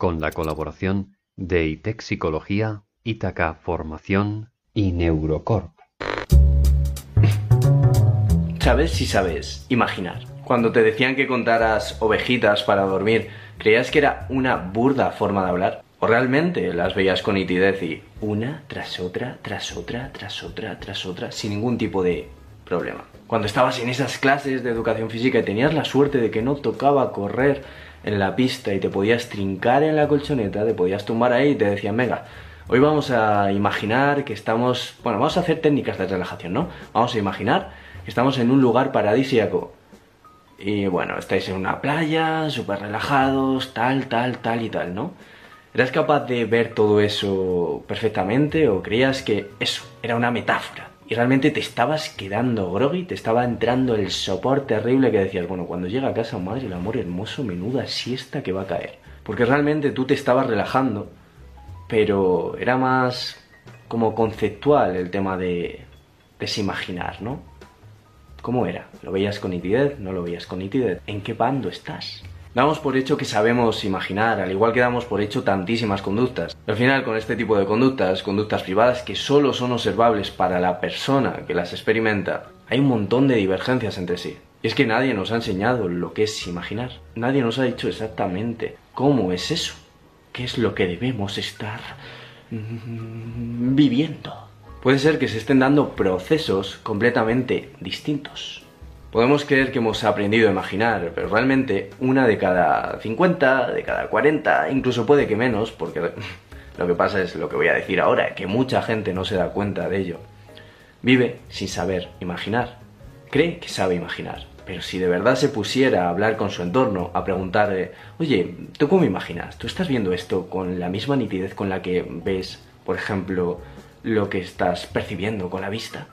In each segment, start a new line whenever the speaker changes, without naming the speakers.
con la colaboración de ITEC Psicología, Ítaca Formación y Neurocorp.
¿Sabes si sabes imaginar? Cuando te decían que contaras ovejitas para dormir, ¿creías que era una burda forma de hablar? ¿O realmente las veías con nitidez y una tras otra, tras otra, tras otra, tras otra, sin ningún tipo de problema? Cuando estabas en esas clases de educación física y tenías la suerte de que no tocaba correr en la pista y te podías trincar en la colchoneta, te podías tumbar ahí y te decían, venga, hoy vamos a imaginar que estamos, bueno, vamos a hacer técnicas de relajación, ¿no? Vamos a imaginar que estamos en un lugar paradisíaco. Y bueno, estáis en una playa, súper relajados, tal, tal, tal y tal, ¿no? ¿Eras capaz de ver todo eso perfectamente o creías que eso era una metáfora? Y realmente te estabas quedando groggy, te estaba entrando el sopor terrible que decías, bueno, cuando llega a casa, madre, el amor hermoso, menuda siesta que va a caer. Porque realmente tú te estabas relajando, pero era más como conceptual el tema de desimaginar, ¿no? ¿Cómo era? ¿Lo veías con nitidez? ¿No lo veías con nitidez? ¿En qué bando estás? Damos por hecho que sabemos imaginar, al igual que damos por hecho tantísimas conductas. Al final, con este tipo de conductas, conductas privadas que solo son observables para la persona que las experimenta, hay un montón de divergencias entre sí. Y es que nadie nos ha enseñado lo que es imaginar. Nadie nos ha dicho exactamente cómo es eso. ¿Qué es lo que debemos estar mm, viviendo? Puede ser que se estén dando procesos completamente distintos. Podemos creer que hemos aprendido a imaginar, pero realmente una de cada 50, de cada 40, incluso puede que menos, porque lo que pasa es lo que voy a decir ahora, que mucha gente no se da cuenta de ello. Vive sin saber imaginar. Cree que sabe imaginar, pero si de verdad se pusiera a hablar con su entorno, a preguntarle, oye, ¿tú cómo imaginas? ¿Tú estás viendo esto con la misma nitidez con la que ves, por ejemplo, lo que estás percibiendo con la vista?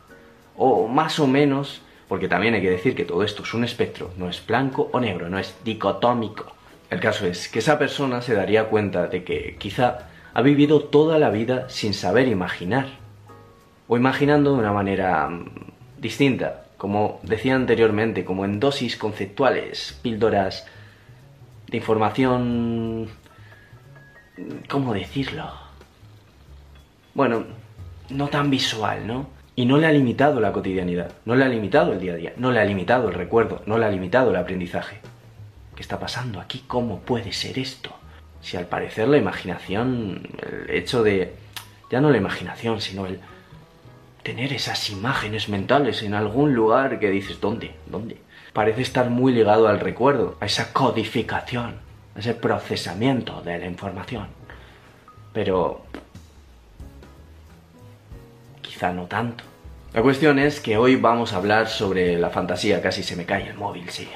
O más o menos porque también hay que decir que todo esto es un espectro, no es blanco o negro, no es dicotómico. El caso es que esa persona se daría cuenta de que quizá ha vivido toda la vida sin saber imaginar, o imaginando de una manera mm, distinta, como decía anteriormente, como en dosis conceptuales, píldoras de información... ¿Cómo decirlo? Bueno, no tan visual, ¿no? Y no le ha limitado la cotidianidad, no le ha limitado el día a día, no le ha limitado el recuerdo, no le ha limitado el aprendizaje. ¿Qué está pasando aquí? ¿Cómo puede ser esto? Si al parecer la imaginación, el hecho de, ya no la imaginación, sino el tener esas imágenes mentales en algún lugar que dices, ¿dónde? ¿Dónde? Parece estar muy ligado al recuerdo, a esa codificación, a ese procesamiento de la información. Pero quizá no tanto. La cuestión es que hoy vamos a hablar sobre la fantasía, casi se me cae el móvil, sí.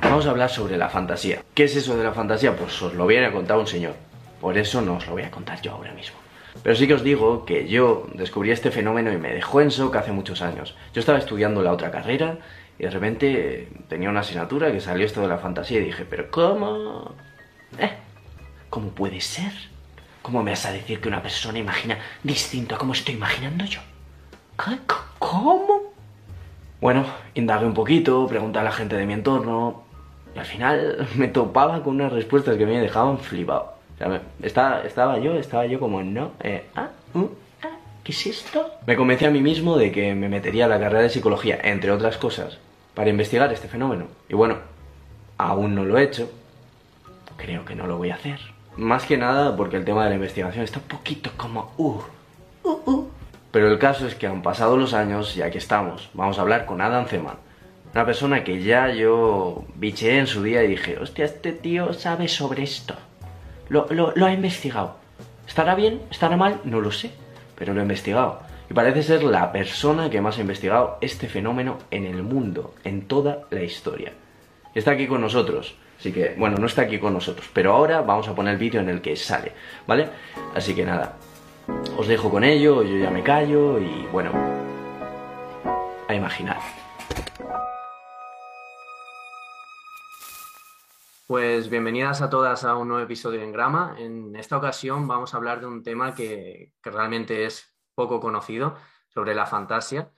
Vamos a hablar sobre la fantasía. ¿Qué es eso de la fantasía? Pues os lo viene a contar un señor. Por eso no os lo voy a contar yo ahora mismo. Pero sí que os digo que yo descubrí este fenómeno y me dejó en shock hace muchos años. Yo estaba estudiando la otra carrera y de repente tenía una asignatura que salió esto de la fantasía y dije, pero ¿cómo? ¿Eh? ¿Cómo puede ser? ¿Cómo me vas a decir que una persona imagina distinto a cómo estoy imaginando yo? ¿Cómo? Bueno, indagué un poquito, pregunté a la gente de mi entorno y al final me topaba con unas respuestas que me dejaban flipado. Estaba yo, estaba yo como, no, eh, ah, uh, ah, ¿qué es esto? Me convencí a mí mismo de que me metería a la carrera de psicología, entre otras cosas, para investigar este fenómeno. Y bueno, aún no lo he hecho, creo que no lo voy a hacer. Más que nada porque el tema de la investigación está un poquito como... Uh, uh, uh. Pero el caso es que han pasado los años y aquí estamos. Vamos a hablar con Adam Zeman. Una persona que ya yo biché en su día y dije, hostia, este tío sabe sobre esto. Lo, lo, lo ha investigado. ¿Estará bien? ¿Estará mal? No lo sé. Pero lo ha investigado. Y parece ser la persona que más ha investigado este fenómeno en el mundo, en toda la historia. Está aquí con nosotros. Así que, bueno, no está aquí con nosotros, pero ahora vamos a poner el vídeo en el que sale, ¿vale? Así que nada, os dejo con ello, yo ya me callo y bueno, a imaginar. Pues bienvenidas a todas a un nuevo episodio en Grama. En esta ocasión vamos a hablar de un tema que, que realmente es poco conocido, sobre la fantasía.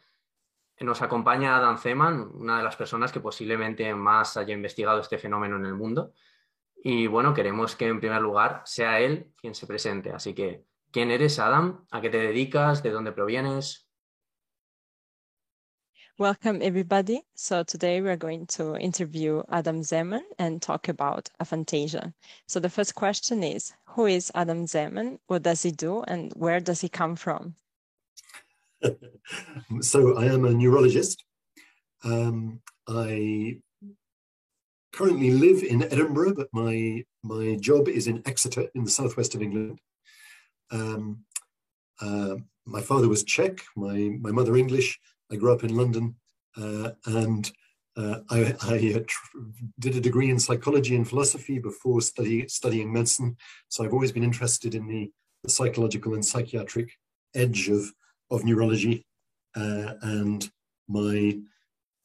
Nos acompaña Adam Zeman, una de las personas que posiblemente más haya investigado este fenómeno en el mundo.
Y bueno, queremos que en primer lugar sea él quien se presente. Así que, ¿quién eres, Adam? ¿A qué te dedicas? ¿De dónde provienes?
Welcome, everybody. So today we're going to interview Adam Zeman and talk about aphantasia. So the first question is, who is Adam Zeman? What does he do? And where does he come from?
so I am a neurologist. Um, I currently live in Edinburgh, but my my job is in Exeter in the southwest of England. Um, uh, my father was Czech, my my mother English. I grew up in London, uh, and uh, I, I uh, did a degree in psychology and philosophy before study, studying medicine. So I've always been interested in the, the psychological and psychiatric edge of of neurology, uh, and my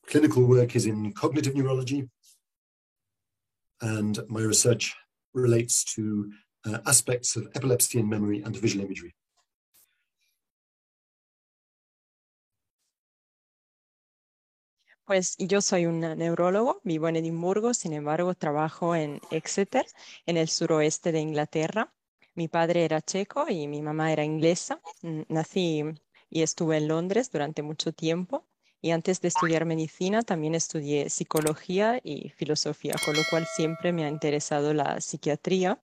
clinical work is in cognitive neurology, and my research relates to uh, aspects of epilepsy and memory and visual imagery.
Pues yo soy un neurólogo, vivo en Edimburgo, sin embargo trabajo en Exeter, en el suroeste de Inglaterra. Mi padre era checo y mi mamá era inglesa. Nací y estuve en Londres durante mucho tiempo. Y antes de estudiar medicina también estudié psicología y filosofía, con lo cual siempre me ha interesado la psiquiatría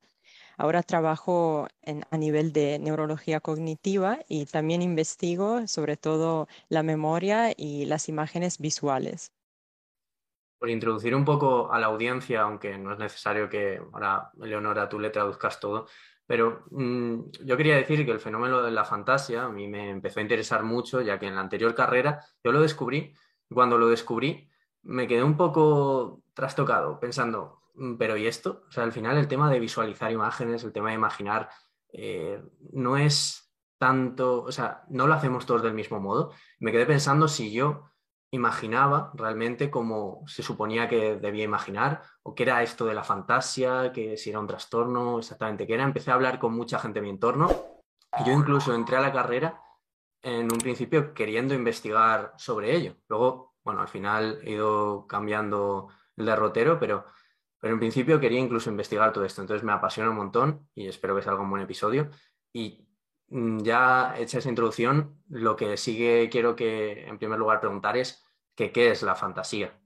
Ahora trabajo en, a nivel de neurología cognitiva y también investigo sobre todo la memoria y las imágenes visuales.
Por introducir un poco a la audiencia, aunque no es necesario que ahora, Leonora, tú le traduzcas todo, pero mmm, yo quería decir que el fenómeno de la fantasía a mí me empezó a interesar mucho, ya que en la anterior carrera yo lo descubrí, cuando lo descubrí me quedé un poco trastocado, pensando, Mm, pero ¿y esto? O sea, al final el tema de visualizar imágenes, el tema de imaginar, eh, no es tanto, o sea, no lo hacemos todos del mismo modo. Me quedé pensando si yo imaginaba realmente como se suponía que debía imaginar, o qué era esto de la fantasía, que si era un trastorno, exactamente qué era. Empecé a hablar con mucha gente en mi entorno yo incluso entré a la carrera en un principio queriendo investigar sobre ello. Luego, bueno, al final he ido cambiando el derrotero, pero pero en principio quería incluso investigar todo esto, entonces me apasiona un montón y espero que salga un buen episodio. Y ya hecha esa introducción, lo que sigue quiero que en primer lugar preguntar es qué es la fantasía.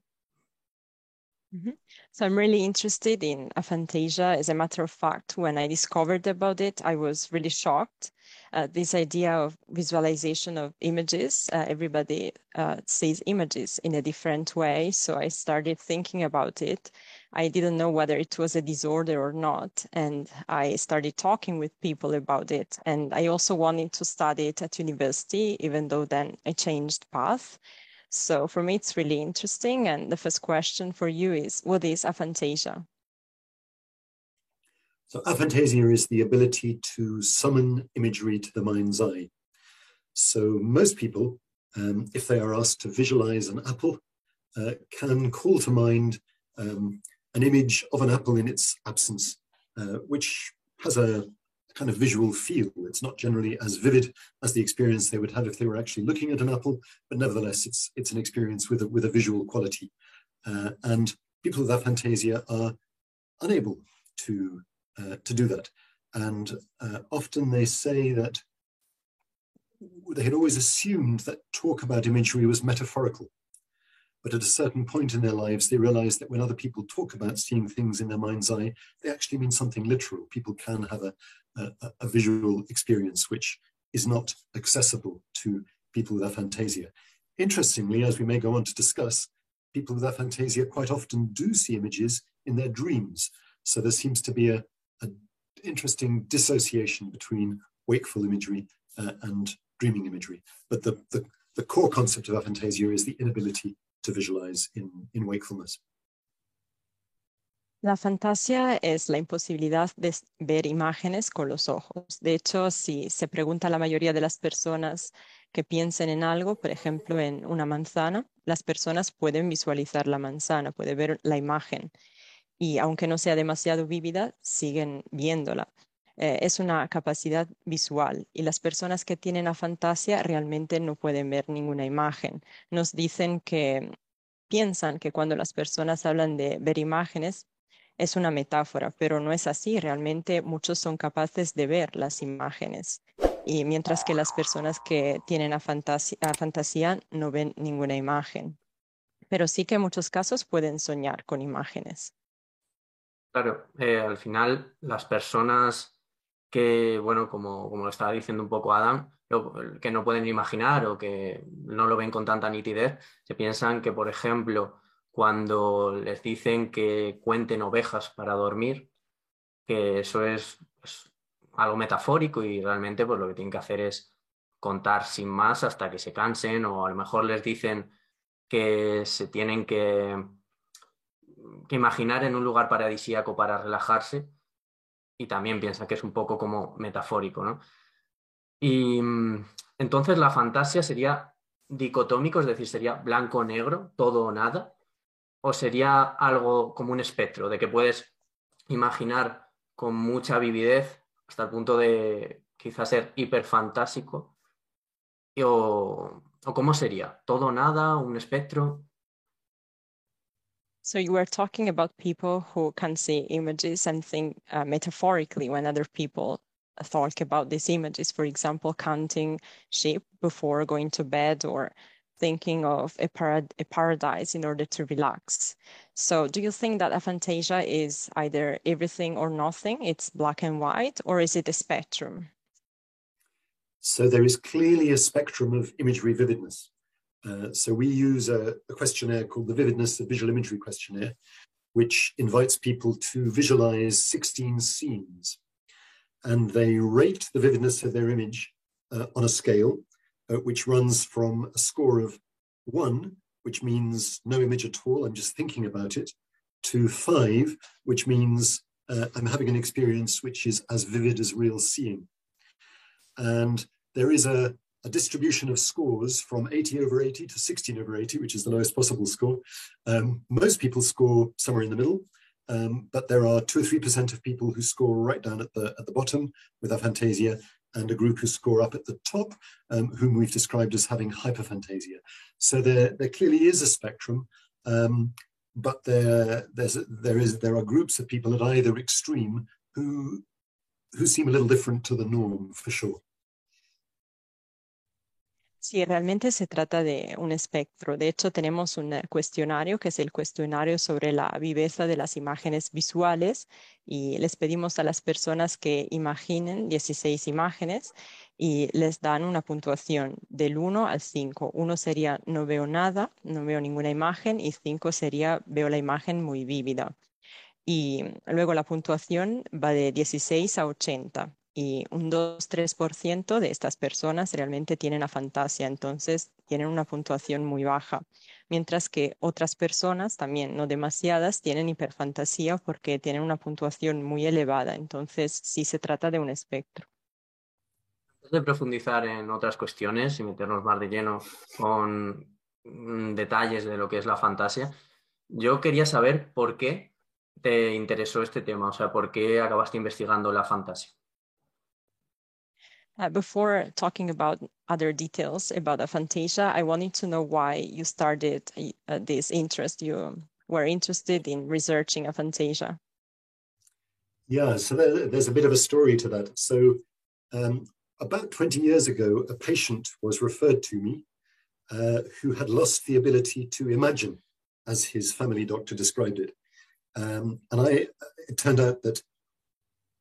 Mm -hmm. So I'm really interested in aphantasia. As a matter of fact, when I discovered about it, I was really shocked. Uh, this idea of visualization of images, uh, everybody uh, sees images in a different way. So I started thinking about it I didn't know whether it was a disorder or not. And I started talking with people about it. And I also wanted to study it at university, even though then I changed path. So for me, it's really interesting. And the first question for you is what is aphantasia?
So, aphantasia is the ability to summon imagery to the mind's eye. So, most people, um, if they are asked to visualize an apple, uh, can call to mind um, an image of an apple in its absence, uh, which has a kind of visual feel. It's not generally as vivid as the experience they would have if they were actually looking at an apple, but nevertheless, it's it's an experience with a, with a visual quality. Uh, and people with aphantasia are unable to uh, to do that, and uh, often they say that they had always assumed that talk about imagery was metaphorical but at a certain point in their lives, they realize that when other people talk about seeing things in their mind's eye, they actually mean something literal. People can have a, a, a visual experience which is not accessible to people with aphantasia. Interestingly, as we may go on to discuss, people with aphantasia quite often do see images in their dreams. So there seems to be a, an interesting dissociation between wakeful imagery uh, and dreaming imagery. But the, the, the core concept of aphantasia is the inability visualize in, in wakefulness.
La fantasía es la imposibilidad de ver imágenes con los ojos. De hecho, si se pregunta a la mayoría de las personas que piensen en algo, por ejemplo, en una manzana, las personas pueden visualizar la manzana, pueden ver la imagen y aunque no sea demasiado vívida, siguen viéndola. Eh, es una capacidad visual y las personas que tienen la fantasía realmente no pueden ver ninguna imagen. Nos dicen que piensan que cuando las personas hablan de ver imágenes, es una metáfora, pero no es así. Realmente muchos son capaces de ver las imágenes. Y mientras que las personas que tienen a fantasía no ven ninguna imagen. Pero sí que en muchos casos pueden soñar con imágenes.
Claro, eh, al final las personas que, bueno, como, como lo estaba diciendo un poco Adam, que no pueden imaginar o que no lo ven con tanta nitidez, se piensan que, por ejemplo, cuando les dicen que cuenten ovejas para dormir, que eso es pues, algo metafórico y realmente pues, lo que tienen que hacer es contar sin más hasta que se cansen o a lo mejor les dicen que se tienen que que imaginar en un lugar paradisíaco para relajarse y también piensa que es un poco como metafórico, ¿no? Y mm, entonces la fantasía sería dicotómico, es decir, sería blanco-negro, todo o nada, o sería algo como un espectro, de que puedes imaginar con mucha vividez hasta el punto de quizás ser hiperfantásico, o, o cómo sería, todo o nada, un espectro.
So you were talking about people who can see images and think uh, metaphorically when other people talk about these images, for example, counting sheep before going to bed or thinking of a, parad a paradise in order to relax. So do you think that aphantasia is either everything or nothing? It's black and white, or is it a spectrum?
So there is clearly a spectrum of imagery vividness. Uh, so we use a, a, questionnaire called the Vividness of Visual Imagery Questionnaire, which invites people to visualize 16 scenes. And they rate the vividness of their image uh, on a scale, uh, which runs from a score of one, which means no image at all, I'm just thinking about it, to five, which means uh, I'm having an experience which is as vivid as real seeing. And there is a, a distribution of scores from 80 over 80 to 16 over 80, which is the lowest possible score. Um, most people score somewhere in the middle, um, but there are two or three percent of people who score right down at the at the bottom with aphantasia, and a group who score up at the top, um, whom we've described as having hyperphantasia. So there there clearly is a spectrum, um, but there there's there is there are groups of people at either extreme who who seem a little different to the norm for sure.
Sí, realmente se trata de un espectro. De hecho, tenemos un cuestionario que es el cuestionario sobre la viveza de las imágenes visuales y les pedimos a las personas que imaginen 16 imágenes y les dan una puntuación del 1 al 5. 1 sería no veo nada, no veo ninguna imagen y 5 sería veo la imagen muy vívida. Y luego la puntuación va de 16 a 80 y un 2-3% de estas personas realmente tienen afantasia, entonces tienen una puntuación muy baja, mientras que otras personas, también no demasiadas, tienen hiperfantasía porque tienen una puntuación muy elevada, entonces sí se trata de un espectro.
Antes de profundizar en otras cuestiones y meternos más de lleno con mm, detalles de lo que es la fantasía, yo quería saber por qué te interesó este tema, o sea, por qué acabaste investigando la fantasía.
Uh, before talking about other details about aphantasia, I wanted to know why you started uh, this interest. You were interested in researching aphantasia.
Yeah, so there, there's a bit of a story to that. So um, about 20 years ago, a patient was referred to me uh, who had lost the ability to imagine, as his family doctor described it. Um, and I, it turned out that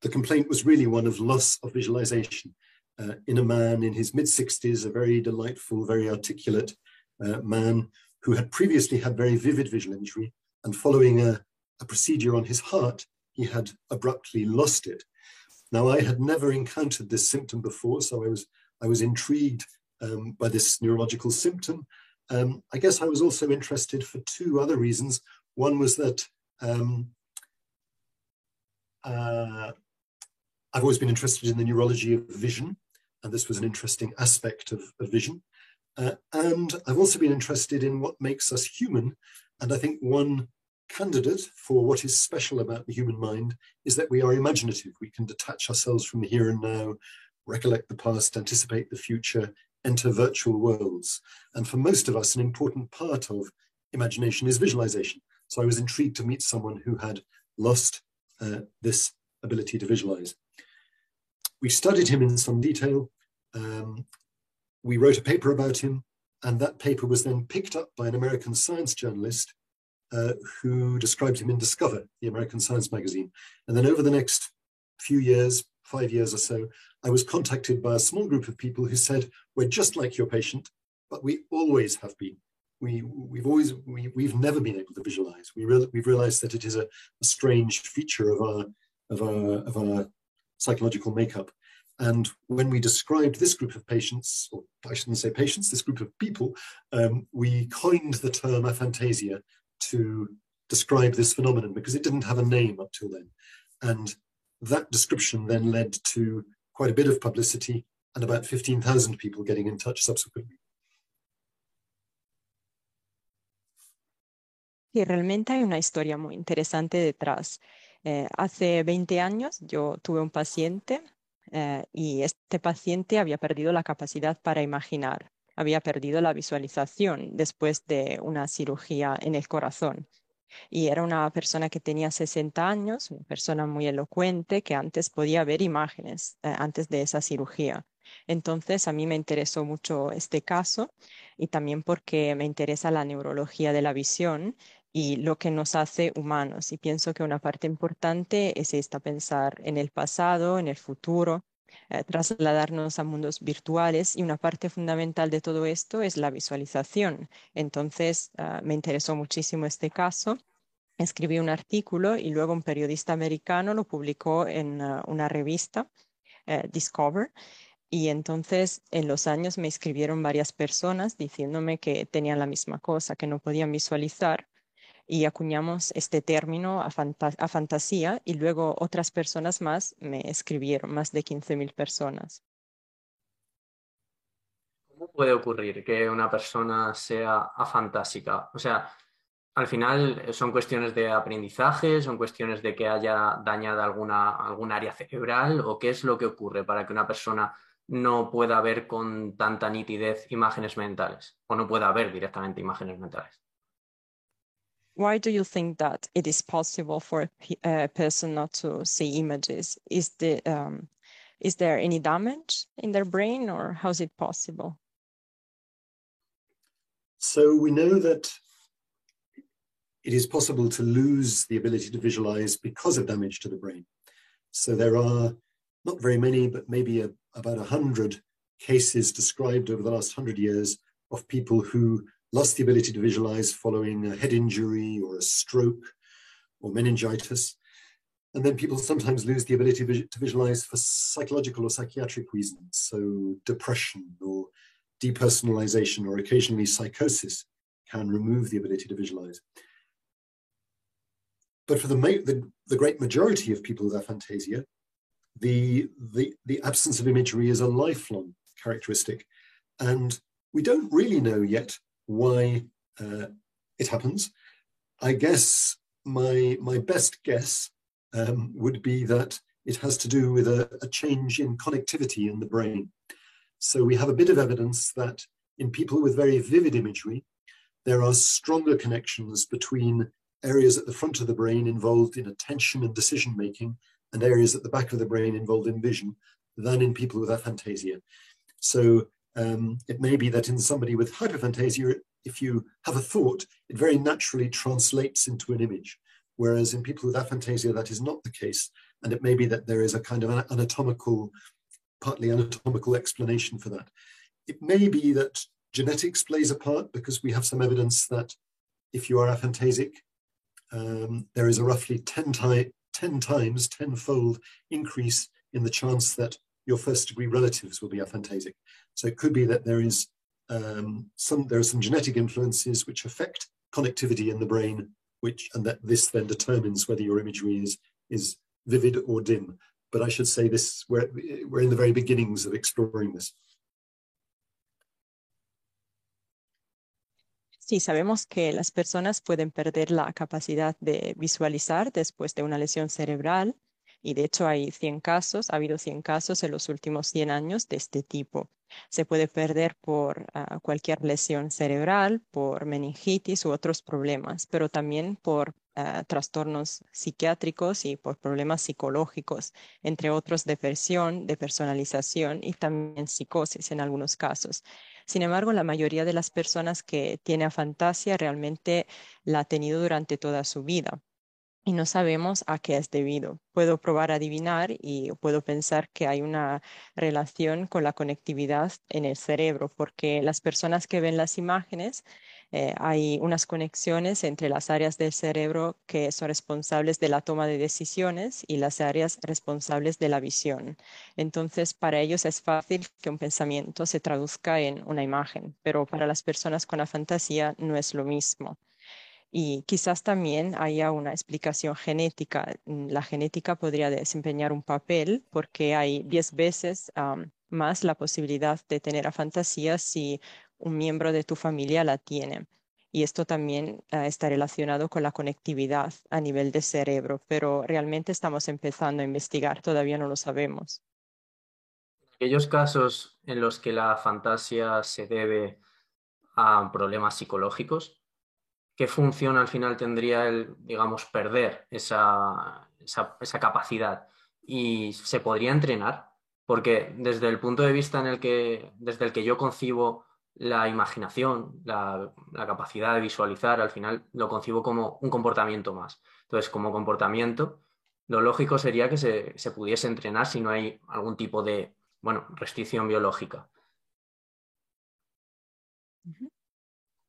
the complaint was really one of loss of visualization uh, in a man in his mid 60s, a very delightful, very articulate uh, man who had previously had very vivid visual injury. And following a, a procedure on his heart, he had abruptly lost it. Now, I had never encountered this symptom before, so I was, I was intrigued um, by this neurological symptom. Um, I guess I was also interested for two other reasons. One was that um, uh, I've always been interested in the neurology of vision, and this was an interesting aspect of, of vision. Uh, and I've also been interested in what makes us human. And I think one candidate for what is special about the human mind is that we are imaginative. We can detach ourselves from the here and now, recollect the past, anticipate the future, enter virtual worlds. And for most of us, an important part of imagination is visualization. So I was intrigued to meet someone who had lost uh, this ability to visualize. We studied him in some detail. Um, we wrote a paper about him, and that paper was then picked up by an American science journalist uh, who described him in Discover, the American science magazine. And then over the next few years, five years or so, I was contacted by a small group of people who said, We're just like your patient, but we always have been. We, we've always we, we've never been able to visualize. We re- we've realized that it is a, a strange feature of our of our of our psychological makeup. And when we described this group of patients, or I shouldn't say patients, this group of people, um, we coined the term aphantasia to describe this phenomenon because it didn't have a name up till then. And that description then led to quite a bit of publicity and about 15,000 people getting in touch subsequently.
Y realmente hay una historia muy interesante detrás. Eh, hace 20 años yo tuve un paciente eh, y este paciente había perdido la capacidad para imaginar, había perdido la visualización después de una cirugía en el corazón. Y era una persona que tenía 60 años, una persona muy elocuente que antes podía ver imágenes eh, antes de esa cirugía. Entonces, a mí me interesó mucho este caso y también porque me interesa la neurología de la visión y lo que nos hace humanos. Y pienso que una parte importante es esta, pensar en el pasado, en el futuro, eh, trasladarnos a mundos virtuales y una parte fundamental de todo esto es la visualización. Entonces, ah, me interesó muchísimo este caso. Escribí un artículo y luego un periodista americano lo publicó en ah, una revista, eh, Discover. Y entonces en los años me escribieron varias personas diciéndome que tenían la misma cosa, que no podían visualizar y acuñamos este término a, a, fantasía y luego otras personas más me escribieron, más de 15.000 personas.
¿Cómo puede ocurrir que una persona sea afantásica? O sea, al final son cuestiones de aprendizaje, son cuestiones de que haya dañada alguna, algún área cerebral o qué es lo que ocurre para que una persona no pueda ver con tanta nitidez imágenes mentales o no pueda ver directamente imágenes mentales.
Why do you think that it is possible for a, person not to see images? Is the um, is there any damage in their brain, or how is it possible?
So we know that it is possible to lose the ability to visualize because of damage to the brain. So there are not very many, but maybe a, about a hundred cases described over the last hundred years of people who lost the ability to visualize following a head injury or a stroke or meningitis. And then people sometimes lose the ability to visualize for psychological or psychiatric reasons, so depression or depersonalization or occasionally psychosis can remove the ability to visualize. But for the, the, the great majority of people with aphantasia, the, the, the absence of imagery is a lifelong characteristic. And we don't really know yet why uh, it happens. I guess my my best guess um, would be that it has to do with a, a, change in connectivity in the brain. So we have a bit of evidence that in people with very vivid imagery, there are stronger connections between areas at the front of the brain involved in attention and decision making and areas at the back of the brain involved in vision than in people with aphantasia. So um, it may be that in somebody with hyperphantasia, if you have a thought, it very naturally translates into an image. Whereas in people with aphantasia, that is not the case. And it may be that there is a kind of an anatomical, partly anatomical explanation for that. It may be that genetics plays a part because we have some evidence that if you are aphantasic, um, there is a roughly 10, 10 times, tenfold increase in the chance that your first degree relatives will be aphantasic. So it could be that there is um, some there are some genetic influences which affect connectivity in the brain, which and that this then determines whether your imagery is is vivid or dim. But I should say this we're we're in the very beginnings of exploring this.
Sí, sabemos que las personas pueden perder la capacidad de visualizar después de una lesión cerebral y de hecho hay 100 casos, ha habido 100 casos en los últimos 100 años de este tipo. Se puede perder por ah, cualquier lesión cerebral, por meningitis u otros problemas, pero también por ah, trastornos psiquiátricos y por problemas psicológicos, entre otros depresión, personalización y también psicosis en algunos casos. Sin embargo, la mayoría de las personas que tienen fantasía realmente la ha tenido durante toda su vida y no sabemos a qué es debido. Puedo probar a adivinar y puedo pensar que hay una relación con la conectividad en el cerebro, porque las personas que ven las imágenes, eh, hay unas conexiones entre las áreas del cerebro que son responsables de la toma de decisiones y las áreas responsables de la visión. Entonces, para ellos es fácil que un pensamiento se traduzca en una imagen, pero para las personas con la fantasía no es lo mismo. Y quizás también haya una explicación genética. Mm, la genética podría desempeñar un papel porque hay 10 veces más la posibilidad de tener a fantasía si un miembro de tu familia la tiene. Y esto también ah, está relacionado con la conectividad a nivel de cerebro, pero realmente estamos empezando a investigar, todavía no lo sabemos.
Aquellos casos en los que la fantasía se debe a problemas psicológicos, qué función al final tendría el, digamos, perder esa, esa, capacidad. Y se podría entrenar, porque desde el punto de vista en el que, desde el que yo concibo la imaginación, la, capacidad de visualizar, al final lo concibo como un comportamiento más. Entonces, como comportamiento, lo lógico sería que se, se pudiese entrenar si no hay algún tipo de, bueno, restricción biológica.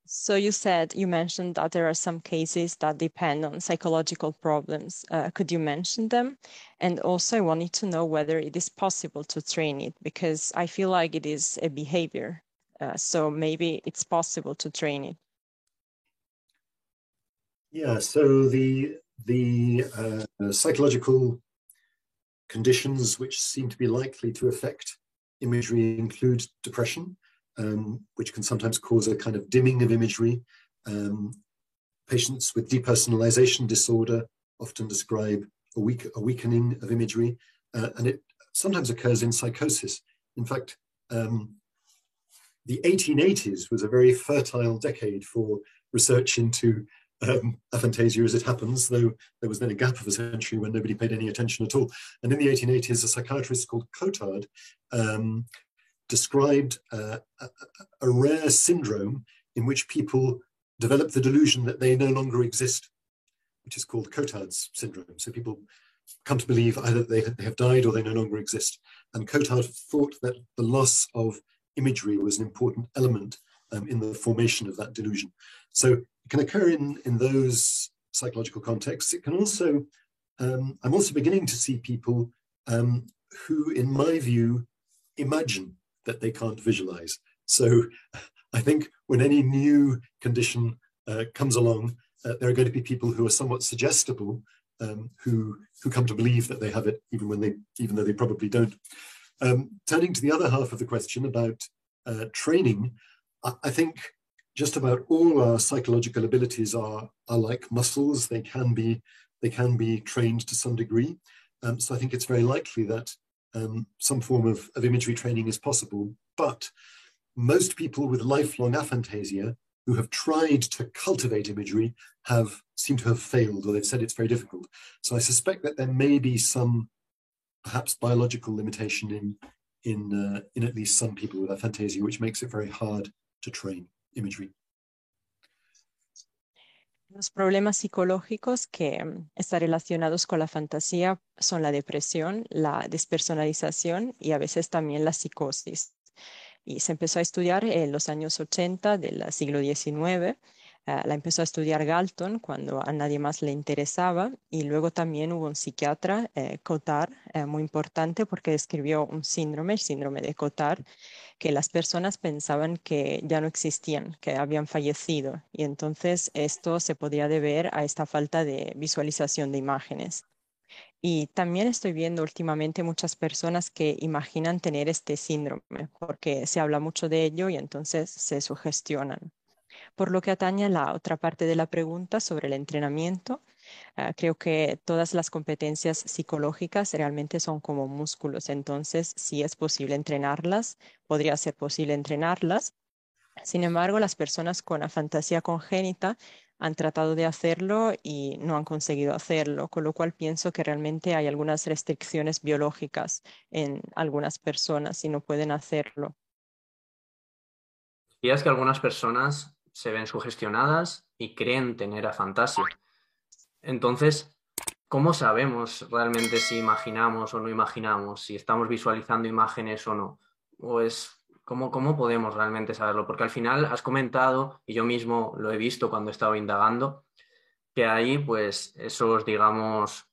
So you said you mentioned that there are some cases that depend on psychological problems. Uh, could you mention them? And also, I wanted to know whether it is possible to train it because I feel like it is a behavior. Uh, so maybe it's possible to train it.
Yeah. So the the uh, psychological conditions which seem to be likely to affect imagery include depression um, which can sometimes cause a kind of dimming of imagery. Um, patients with depersonalization disorder often describe a, weak, a weakening of imagery, uh, and it sometimes occurs in psychosis. In fact, um, the 1880s was a very fertile decade for research into um, aphantasia as it happens, though there was then a gap of a century when nobody paid any attention at all. And in the 1880s, a psychiatrist called Cotard um, described uh, a, a, rare syndrome in which people develop the delusion that they no longer exist, which is called Cotard's syndrome. So people come to believe either they, have died or they no longer exist. And Cotard thought that the loss of imagery was an important element um, in the formation of that delusion. So it can occur in, in those psychological contexts. It can also, um, I'm also beginning to see people um, who, in my view, imagine that they can't visualize. So I think when any new condition uh, comes along, uh, there are going to be people who are somewhat suggestible um, who who come to believe that they have it, even when they even though they probably don't. Um, turning to the other half of the question about uh, training, I, I, think just about all our psychological abilities are are like muscles. They can be they can be trained to some degree. Um, so I think it's very likely that um, some form of, of imagery training is possible. But most people with lifelong aphantasia who have tried to cultivate imagery have seem to have failed or they've said it's very difficult. So I suspect that there may be some perhaps biological limitation in in uh, in at least some people with aphantasia, which makes it very hard to train imagery.
Los problemas psicológicos que mm, están relacionados con la fantasía son la depresión, la despersonalización y a veces también la psicosis. Y se empezó a estudiar en los años 80 del siglo XIX Ah, la empezó a estudiar Galton cuando a nadie más le interesaba y luego también hubo un psiquiatra, eh, Cotard, eh, muy importante porque describió un síndrome, el síndrome de Cotard, que las personas pensaban que ya no existían, que habían fallecido y entonces esto se podría deber a esta falta de visualización de imágenes. Y también estoy viendo últimamente muchas personas que imaginan tener este síndrome porque se habla mucho de ello y entonces se sugestionan. Por lo que atañe a la otra parte de la pregunta sobre el entrenamiento, Uh, creo que todas las competencias psicológicas realmente son como músculos, entonces si es posible entrenarlas, podría ser posible entrenarlas. Sin embargo, las personas con afantasía congénita han tratado de hacerlo y no han conseguido hacerlo, con lo cual pienso que realmente hay algunas restricciones biológicas en algunas personas y no pueden hacerlo.
Es que algunas personas se ven sugestionadas y creen tener afantasia. Entonces, ¿cómo sabemos realmente si imaginamos o no imaginamos, si estamos visualizando imágenes o no? ¿O es ¿Cómo, ¿Cómo podemos realmente saberlo? Porque al final has comentado, y yo mismo lo he visto cuando he estado indagando, que hay pues esos, digamos,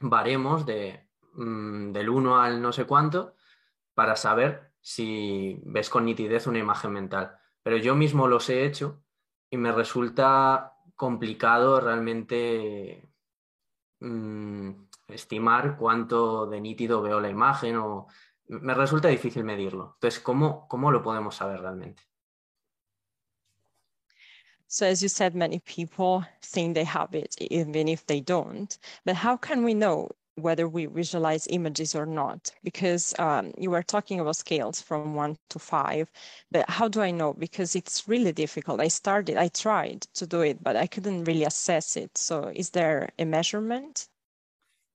baremos de, mm, del 1 al no sé cuánto para saber si ves con nitidez una imagen mental. Pero yo mismo los he hecho y me resulta complicado realmente mm, estimar cuánto de nítido veo la imagen o me resulta difícil medirlo. Entonces, ¿cómo, cómo lo podemos saber realmente?
So as you said, many people think they have it, even if they don't. But how can we know whether we visualize images or not? Because um, you were talking about scales from one to five, but how do I know? Because it's really difficult. I started, I tried to do it, but I couldn't really assess it. So is there a measurement?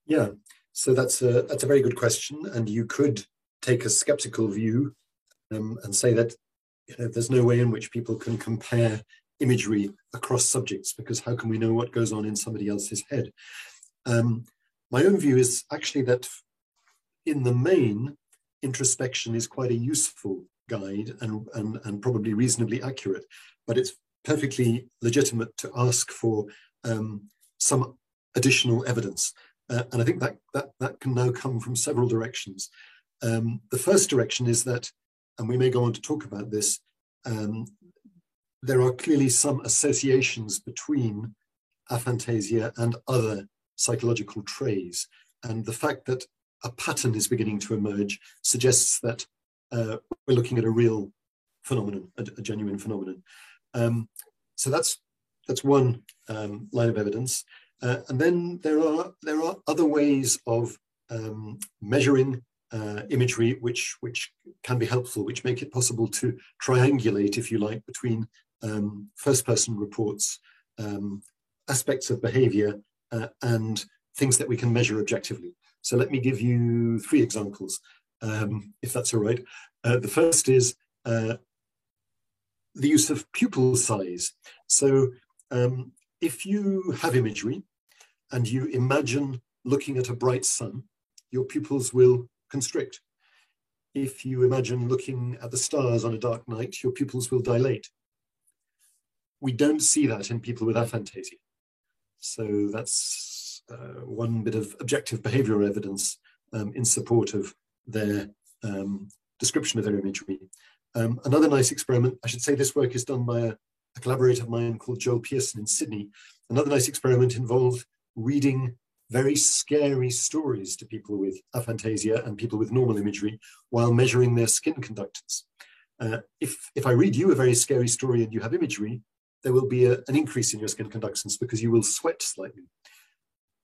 Yeah, so that's a that's a very good question, and you could take a skeptical view um, and say that you know, there's no way in which people can compare imagery across subjects because how can we know what goes on in somebody else's head? Um, my own view is actually that in the main, introspection is quite a useful guide and, and, and probably reasonably accurate, but it's perfectly legitimate to ask for um, some additional evidence. Uh, and I think that, that that can now come from several directions. Um, the first direction is that, and we may go on to talk about this, um, there are clearly some associations between aphantasia and other psychological traits. And the fact that a pattern is beginning to emerge suggests that uh, we're looking at a real phenomenon, a, a genuine phenomenon. Um, so that's that's one um, line of evidence. Uh, and then there are there are other ways of um, measuring uh, imagery which which can be helpful, which make it possible to triangulate, if you like, between um, first-person reports, um, aspects of behavior, uh, and things that we can measure objectively. So let me give you three examples, um, if that's all right. Uh, the first is uh, the use of pupil size. So um, if you have imagery and you imagine looking at a bright sun, your pupils will constrict. If you imagine looking at the stars on a dark night, your pupils will dilate. We don't see that in people with aphantasia. So that's uh, one bit of objective behavioral evidence um, in support of their um, description of their imagery. Um, another nice experiment, I should say this work is done by a, a collaborator of mine called Joel Pearson in Sydney. Another nice experiment involved reading very scary stories to people with aphantasia and people with normal imagery while measuring their skin conductance. Uh, if, if I read you a very scary story and you have imagery, there will be a, an increase in your skin conductance because you will sweat slightly.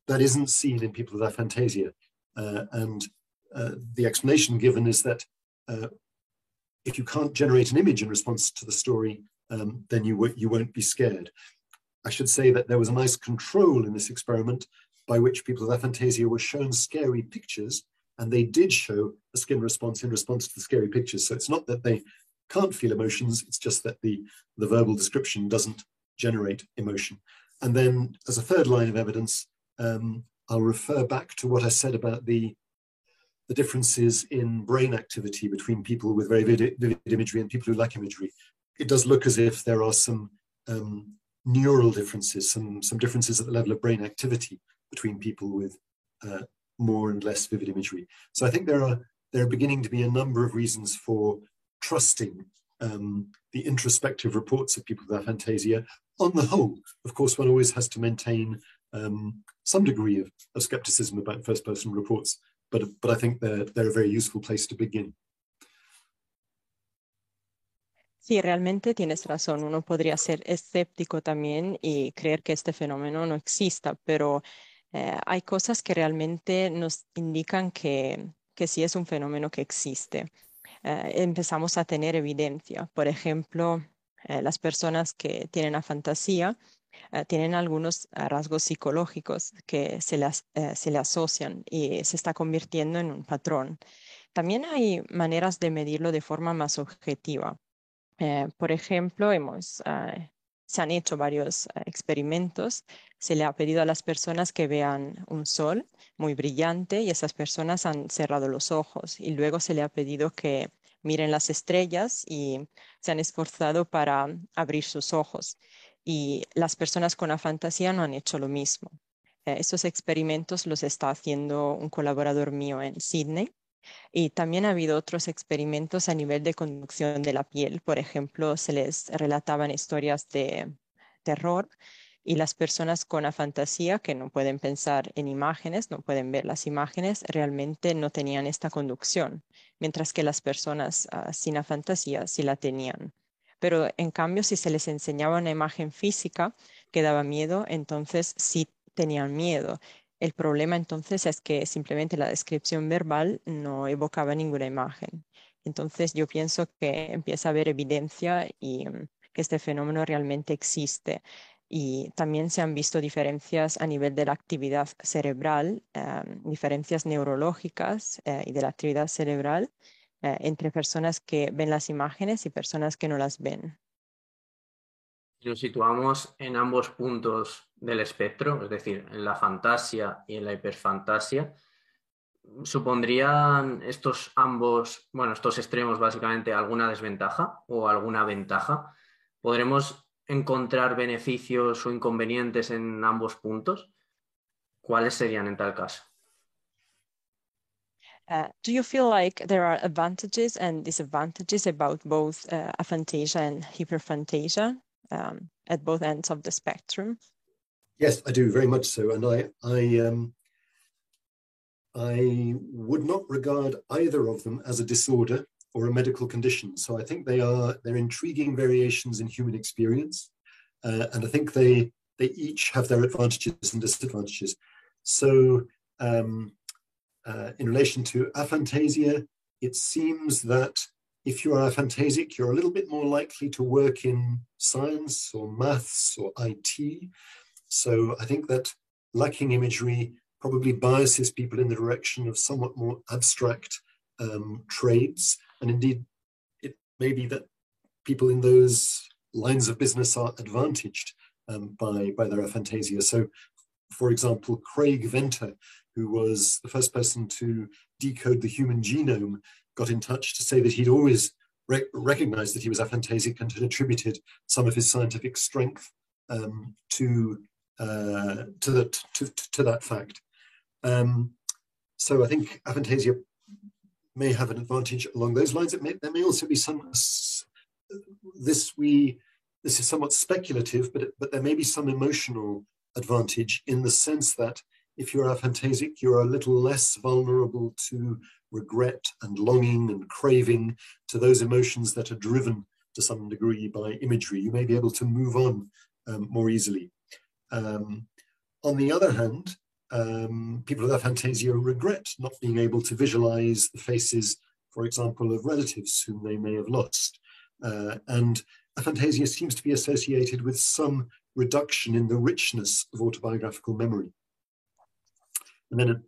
That isn't seen in people with aphantasia. Uh, and uh, the explanation given is that uh, if you can't generate an image in response to the story, um, then you, you won't be scared. I should say that there was a nice control in this experiment by which people with aphantasia were shown scary pictures, and they did show a skin response in response to the scary pictures. So it's not that they can't feel emotions, it's just that the, the verbal description doesn't generate emotion. And then as a third line of evidence, um, I'll refer back to what I said about the, the differences in brain activity between people with very vivid, vivid imagery and people who lack imagery. It does look as if there are some um, neural differences, some, some differences at the level of brain activity between people with uh, more and less vivid imagery. So I think there are there are beginning to be a number of reasons for trusting um, the introspective reports of people with aphantasia. On the whole, of course, one always has to maintain um, some degree of, of skepticism about first-person reports, but but I think they're they're a very useful place to begin.
Sí, realmente tienes razón. Uno podría ser escéptico también y creer que este fenómeno no exista, pero eh, hay cosas que realmente nos indican que, que sí es un fenómeno que existe. Eh, empezamos a tener evidencia. Por ejemplo, eh, las personas que tienen la fantasía tienen algunos rasgos psicológicos que se, las, se le asocian y se está convirtiendo en un patrón. También hay maneras de medirlo de forma más objetiva. Eh, por ejemplo, hemos, se han hecho varios ah, experimentos. Se le ha pedido a las personas que vean un sol muy brillante y esas personas han cerrado los ojos y luego se le ha pedido que miren las estrellas y se han esforzado para abrir sus ojos. Y las personas con la fantasía no han hecho lo mismo. Eh, estos experimentos los está haciendo un colaborador mío en Sydney y también ha habido otros experimentos a nivel de conducción de la piel. Por ejemplo, se les relataban historias de terror y las personas con la fantasía que no pueden pensar en imágenes, no pueden ver las imágenes, realmente no tenían esta conducción, mientras que las personas ah, sin la fantasía sí la tenían. Pero en cambio, si se les enseñaba una imagen física que daba miedo, entonces sí tenían miedo el problema entonces es que simplemente la descripción verbal no evocaba ninguna imagen. Entonces yo pienso que empieza a haber evidencia y mm, que este fenómeno realmente existe. Y también se han visto diferencias a nivel de la actividad cerebral, em, diferencias neurológicas eh, y de la actividad cerebral eh, entre personas que ven las imágenes y personas que no las ven.
Si nos situamos en ambos puntos del espectro, es decir, en la fantasía y en la hiperfantasia, ¿supondrían estos ambos, bueno, estos extremos básicamente alguna desventaja o alguna ventaja? ¿Podremos encontrar beneficios o inconvenientes en ambos puntos? ¿Cuáles serían en tal caso?
Uh, do you feel like there are advantages and disadvantages about both uh, aphantasia and hyperphantasia? Um, at both ends of the spectrum.
Yes, I do very much so, and I I um, I would not regard either of them as a disorder or a medical condition. So I think they are they're intriguing variations in human experience, uh, and I think they they each have their advantages and disadvantages. So um, uh, in relation to aphantasia, it seems that if you are aphantasic, you're a little bit more likely to work in science or maths or IT. So I think that lacking imagery probably biases people in the direction of somewhat more abstract um, trades. And indeed, it may be that people in those lines of business are advantaged um, by, by their aphantasia. So, for example, Craig Venter, who was the first person to decode the human genome, got in touch to say that he'd always re- recognized that he was aphantasic and had attributed some of his scientific strength um, to, uh, to, the, to, to, that fact. Um, so I think aphantasia may have an advantage along those lines. It may, there may also be some this we this is somewhat speculative, but but there may be some emotional advantage in the sense that if you're aphantasic, you're a little less vulnerable to regret and longing and craving to those emotions that are driven to some degree by imagery. You may be able to move on um, more easily. Um, on the other hand, um, people with aphantasia regret not being able to visualize the faces, for example, of relatives whom they may have lost. Uh, and aphantasia seems to be associated with some reduction in the richness of autobiographical memory. And then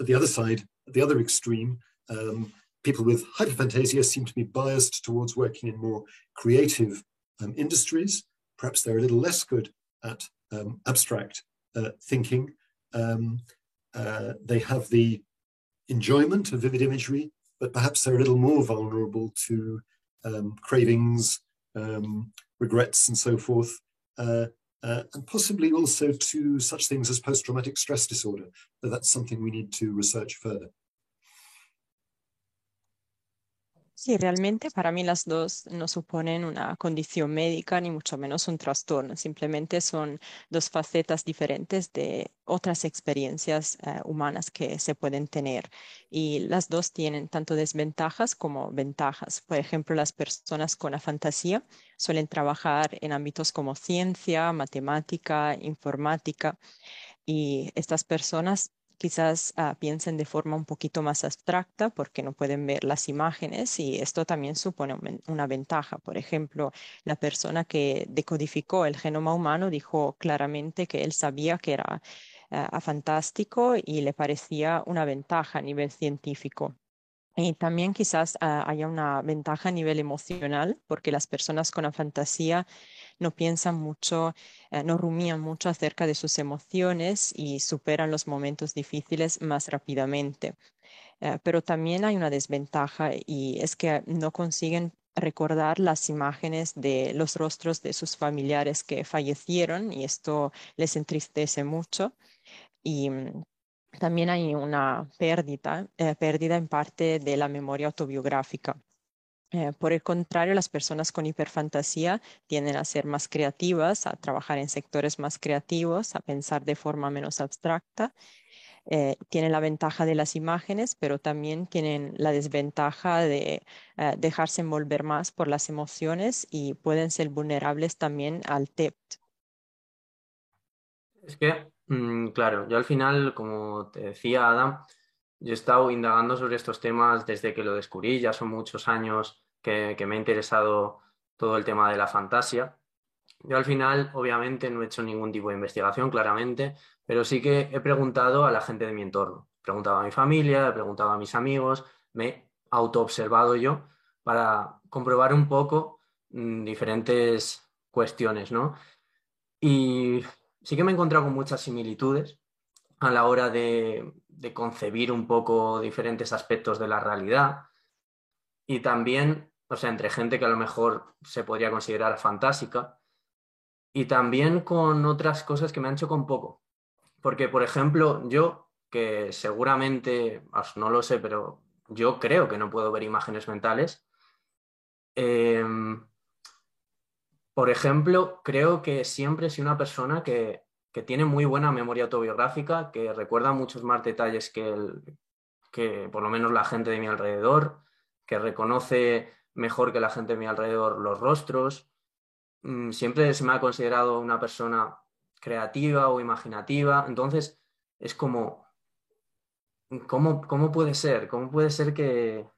at, the other side, at the other extreme, um, people with hyperphantasia seem to be biased towards working in more creative um, industries. Perhaps they're a little less good at um, abstract uh, thinking. Um, uh, they have the enjoyment of vivid imagery, but perhaps they're a little more vulnerable to um, cravings, um, regrets, and so forth. Uh, uh, and possibly also to such things as post-traumatic stress disorder, but that's something we need to research further.
Sí, realmente para mí las dos no suponen una condición médica ni mucho menos un trastorno, simplemente son dos facetas diferentes de otras experiencias eh, humanas que se pueden tener y las dos tienen tanto desventajas como ventajas. Por ejemplo, las personas con afantasía suelen trabajar en ámbitos como ciencia, matemática, informática y estas personas quizás ah, piensen de forma un poquito más abstracta porque no pueden ver las imágenes y esto también supone una ventaja. Por ejemplo, la persona que decodificó el genoma humano dijo claramente que él sabía que era ah, fantástico y le parecía una ventaja a nivel científico. Y también quizás haya una ventaja a nivel emocional, porque las personas con la fantasía no piensan mucho, eh, no rumían mucho acerca de sus emociones y superan los momentos difíciles más rápidamente. Eh, pero también hay una desventaja y es que no consiguen recordar las imágenes de los rostros de sus familiares que fallecieron y esto les entristece mucho. Y mm, también hay una pérdida, eh, pérdida en parte de la memoria autobiográfica. Eh, por el contrario, las personas con hiperfantasía tienden a ser más creativas, a trabajar en sectores más creativos, a pensar de forma menos abstracta. Eh, tienen la ventaja de las imágenes, pero también tienen la desventaja de eh, dejarse envolver más por las emociones y pueden ser vulnerables también al TEPT.
Es que, mm, claro, yo al final, como te decía Adam, yo he estado indagando sobre estos temas desde que lo descubrí, ya son muchos años que, me ha interesado todo el tema de la fantasía. Yo al final, obviamente, no he hecho ningún tipo de investigación, claramente, pero sí que he preguntado a la gente de mi entorno. He preguntado a mi familia, he preguntado a mis amigos, me he autoobservado yo para comprobar un poco mm, diferentes cuestiones, ¿no? Y sí que me he encontrado con muchas similitudes a la hora de, de concebir un poco diferentes aspectos de la realidad y también, o sea, entre gente que a lo mejor se podría considerar fantástica y también con otras cosas que me han hecho con poco. Porque, por ejemplo, yo, que seguramente, no lo sé, pero yo creo que no puedo ver imágenes mentales. Em, por ejemplo, creo que siempre soy una persona que que tiene muy buena memoria autobiográfica, que recuerda muchos más detalles que, que por lo menos la gente de mi alrededor, que reconoce mejor que la gente de mi alrededor los rostros. Mm, siempre se me ha considerado una persona creativa o imaginativa. Entonces, es como, ¿cómo, cómo puede ser? ¿Cómo puede ser que,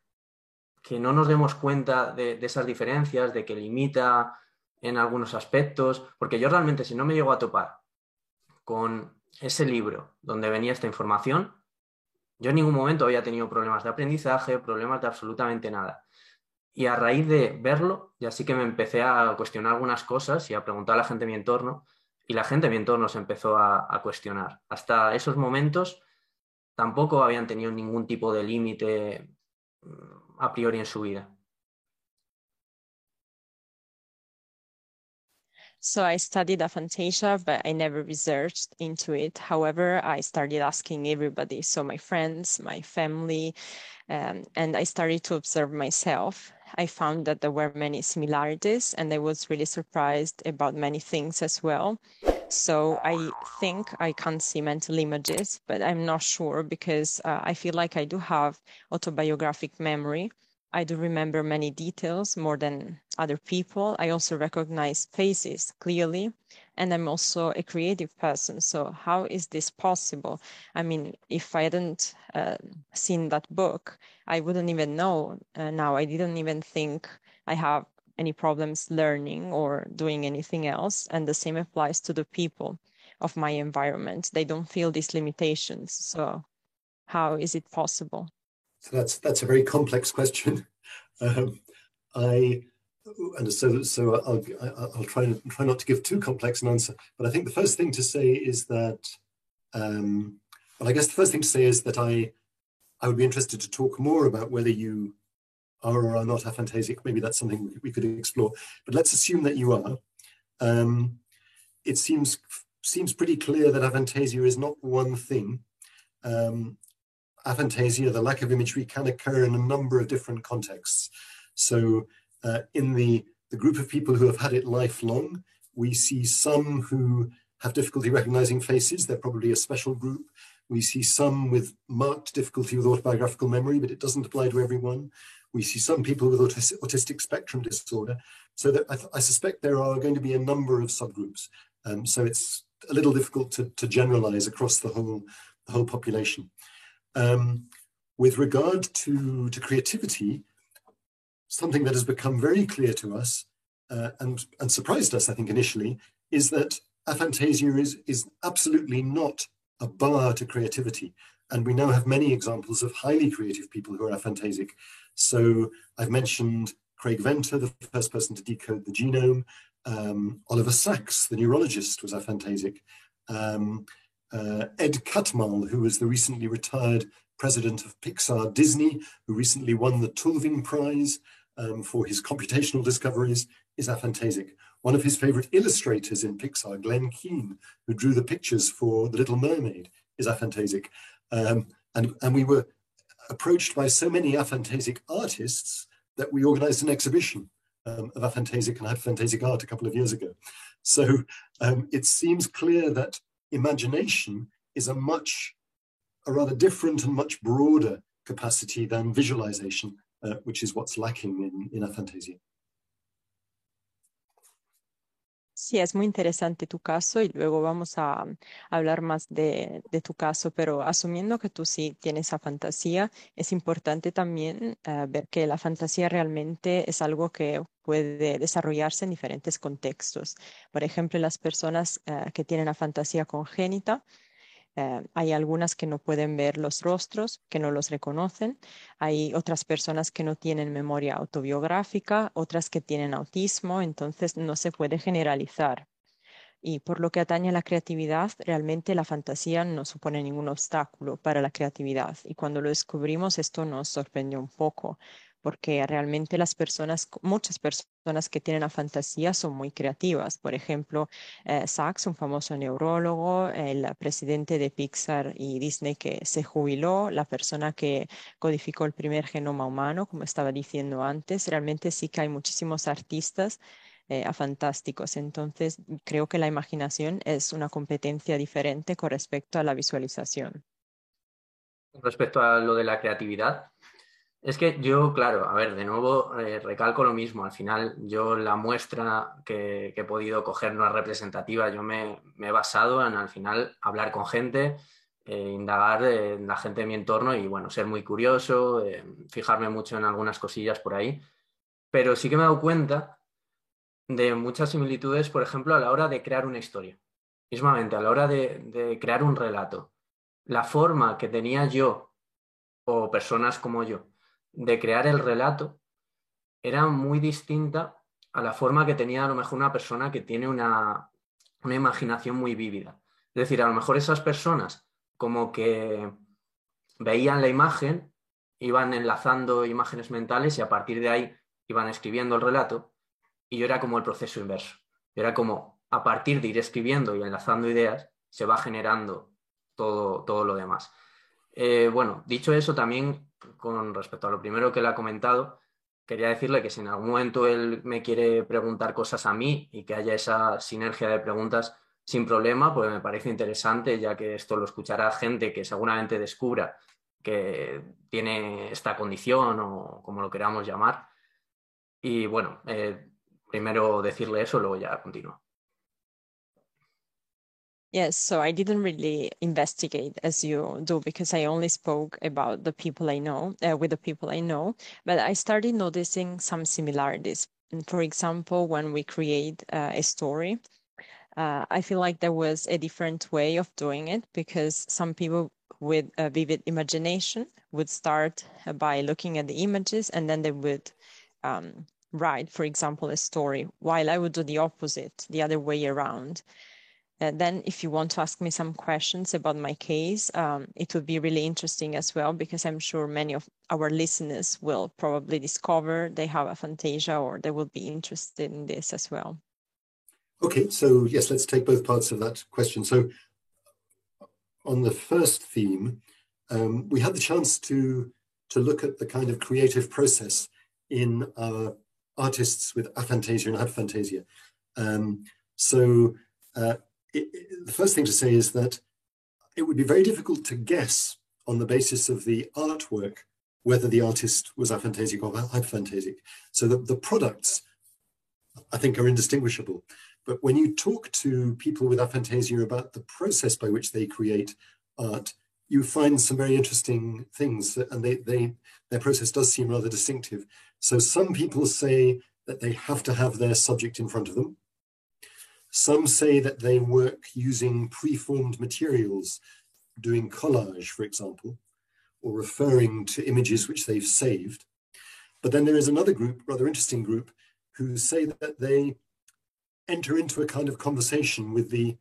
que no nos demos cuenta de, de, esas diferencias, de que limita en algunos aspectos? Porque yo realmente, si no me llego a topar con ese libro donde venía esta información, yo en ningún momento había tenido problemas de aprendizaje, problemas de absolutamente nada. Y a raíz de verlo, ya sí que me empecé a cuestionar algunas cosas y a preguntar a la gente de mi entorno, y la gente de mi entorno se empezó a, a cuestionar. Hasta esos momentos tampoco habían tenido ningún tipo de límite mm, a priori en su vida.
So I studied aphantasia, but I never researched into it. However, I started asking everybody, so my friends, my family, um, and I started to observe myself. I found that there were many similarities, and I was really surprised about many things as well. So I think I can't see mental images, but I'm not sure because uh, I feel like I do have autobiographic memory. I do remember many details more than other people. I also recognize faces clearly, and I'm also a creative person. So, how is this possible? I mean, if I hadn't uh, seen that book, I wouldn't even know uh, now. I didn't even think I have any problems learning or doing anything else. And the same applies to the people of my environment. They don't feel these limitations. So, how is it possible?
So that's that's a very complex question. Um, I and so so I'll I'll try and try not to give too complex an answer. But I think the first thing to say is that um, well, I guess the first thing to say is that I I would be interested to talk more about whether you are or are not aphantasic. Maybe that's something we could explore. But let's assume that you are. Um, it seems seems pretty clear that aphantasia is not one thing. Um, aphantasia, the lack of imagery, can occur in a number of different contexts. So uh, in the, the group of people who have had it lifelong, we see some who have difficulty recognizing faces. They're probably a special group. We see some with marked difficulty with autobiographical memory, but it doesn't apply to everyone. We see some people with autistic spectrum disorder. So that I, I, suspect there are going to be a number of subgroups. Um, so it's a little difficult to, to generalize across the whole, the whole population. Um, with regard to, to creativity, something that has become very clear to us uh, and, and surprised us, I think, initially, is that aphantasia is, is absolutely not a bar to creativity. And we now have many examples of highly creative people who are aphantasic. So I've mentioned Craig Venter, the first person to decode the genome. Um, Oliver Sacks, the neurologist, was aphantasic. Um, uh, Ed Catmull, who was the recently retired president of Pixar Disney, who recently won the Tulving Prize um, for his computational discoveries, is aphantasic. One of his favorite illustrators in Pixar, Glen Keane, who drew the pictures for The Little Mermaid, is aphantasic. Um, and, and we were approached by so many aphantasic artists that we organized an exhibition um, of aphantasic and aphantasic art a couple of years ago. So um, it seems clear that imagination is a much, a rather different and much broader capacity than visualization, uh, which is what's lacking in, in aphantasia.
Sí, es muy interesante tu caso y luego vamos a, hablar más de, tu caso, pero asumiendo que tú sí tienes esa fantasía, es importante también eh, ver que la fantasía realmente es algo que puede desarrollarse en diferentes contextos. Por ejemplo, las personas eh, que tienen la fantasía congénita, eh, hay algunas que no pueden ver los rostros, que no los reconocen. Hay otras personas que no tienen memoria autobiográfica, otras que tienen autismo, entonces no se puede generalizar. Y por lo que atañe a la creatividad, realmente la fantasía no supone ningún obstáculo para la creatividad. Y cuando lo descubrimos, esto nos sorprendió un poco, porque realmente las personas, muchas personas que tienen la fantasía son muy creativas. Por ejemplo, eh, Sachs, un famoso neurólogo, el presidente de Pixar y Disney que se jubiló, la persona que codificó el primer genoma humano, como estaba diciendo antes, realmente sí que hay muchísimos artistas eh, fantásticos. Entonces, creo que la imaginación es una competencia diferente con respecto a la visualización.
Respecto a lo de la creatividad, es que yo, claro, a ver, de nuevo eh, recalco lo mismo. Al final, yo la muestra que, he podido coger no es representativa. Yo me, he basado en, al final, hablar con gente, eh, indagar en la gente de mi entorno y, bueno, ser muy curioso, eh, fijarme mucho en algunas cosillas por ahí. Pero sí que me he dado cuenta de muchas similitudes, por ejemplo, a la hora de crear una historia. Mismamente, a la hora de crear un relato. La forma que tenía yo o personas como yo de crear el relato era muy distinta a la forma que tenía a lo mejor una persona que tiene una, imaginación muy vívida. Es decir, a lo mejor esas personas como que veían la imagen, iban enlazando imágenes mentales y a partir de ahí iban escribiendo el relato y yo era como el proceso inverso. era como a partir de ir escribiendo y enlazando ideas se va generando todo, todo lo demás. Eh, bueno, dicho eso, también con respecto a lo primero que le ha comentado, quería decirle que si en algún momento él me quiere preguntar cosas a mí y que haya esa sinergia de preguntas sin problema, pues me parece interesante, ya que esto lo escuchará gente que seguramente descubra que tiene esta condición o como lo queramos llamar. Y bueno, eh, primero decirle eso, luego ya continúo.
Yes, so I didn't really investigate as you do because I only spoke about the people I know, uh, with the people I know, but I started noticing some similarities. And for example, when we create uh, a story, uh, I feel like there was a different way of doing it because some people with a vivid imagination would start by looking at the images and then they would um, write, for example, a story, while I would do the opposite, the other way around. Then if you want to ask me some questions about my case, um, it would be really interesting as well, because I'm sure many of our listeners will probably discover they have aphantasia or they will be interested in this as well.
Okay, so yes, let's take both parts of that question. So on the first theme, um, we had the chance to, to look at the kind of creative process in our artists with aphantasia and aphantasia. Um, so uh, it, the first thing to say is that it would be very difficult to guess on the basis of the artwork whether the artist was aphantasic or hyperphantasic. So the, the products, I think, are indistinguishable. But when you talk to people with aphantasia about the process by which they create art, you find some very interesting things, and they, they, their process does seem rather distinctive. So some people say that they have to have their subject in front of them. Some say that they work using preformed materials, doing collage, for example, or referring to images which they've saved. But then there is another group, rather interesting group, who say that they enter into a kind of conversation with the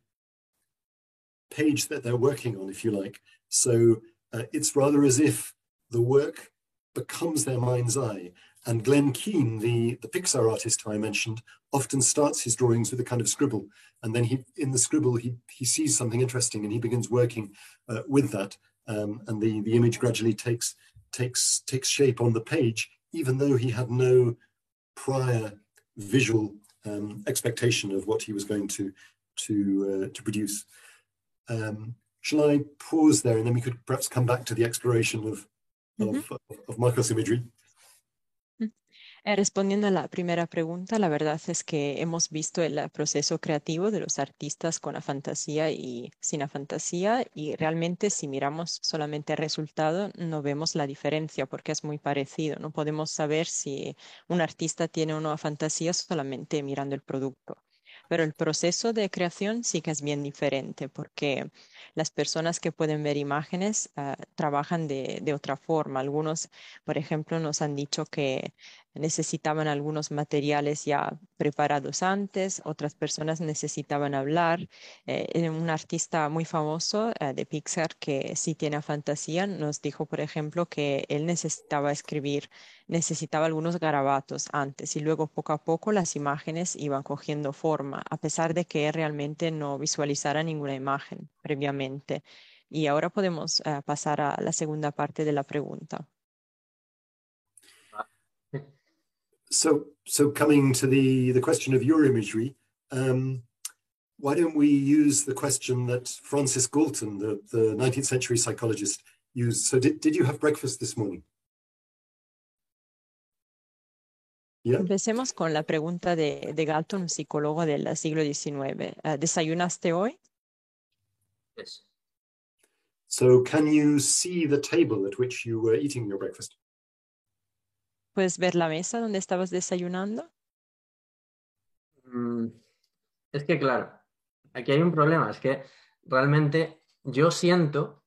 page that they're working on, if you like. So uh, it's rather as if the work becomes their mind's eye. And Glenn Keane, the, the Pixar artist who I mentioned, often starts his drawings with a kind of scribble. And then he, in the scribble, he, he sees something interesting and he begins working uh, with that. Um, and the, the image gradually takes, takes, takes shape on the page, even though he had no prior visual um, expectation of what he was going to, to, uh, to produce. Um, shall I pause there and then we could perhaps come back to the exploration of, mm -hmm. of, of Marcos imagery?
Eh, respondiendo a la primera pregunta, la verdad es que hemos visto el proceso creativo de los artistas con fantasía y sin fantasía y realmente si miramos solamente el resultado no vemos la diferencia porque es muy parecido. No podemos saber si un artista tiene una fantasía solamente mirando el producto. Pero el proceso de creación sí que es bien diferente porque las personas que pueden ver imágenes ah, trabajan de, otra forma. Algunos, por ejemplo, nos han dicho que necesitaban algunos materiales ya preparados antes, otras personas necesitaban hablar. Eh, un artista muy famoso eh, de Pixar que sí tiene fantasía nos dijo, por ejemplo, que él necesitaba escribir, necesitaba algunos garabatos antes y luego poco a poco las imágenes iban cogiendo forma, a pesar de que realmente no visualizara ninguna imagen previamente. Y ahora podemos eh, pasar a la segunda parte de la pregunta.
So so coming to the the question of your imagery um, why don't we use the question that francis galton the, the 19th century psychologist used so did, did you have breakfast this morning
yeah. Empecemos con la pregunta de, de Galton, un psicólogo del siglo XIX. Uh, ¿Desayunaste hoy?
Yes.
So can you see the table at which you were eating your breakfast?
¿Puedes ver la mesa donde estabas desayunando?
Mm, es que, claro, aquí hay un problema, es que realmente yo siento,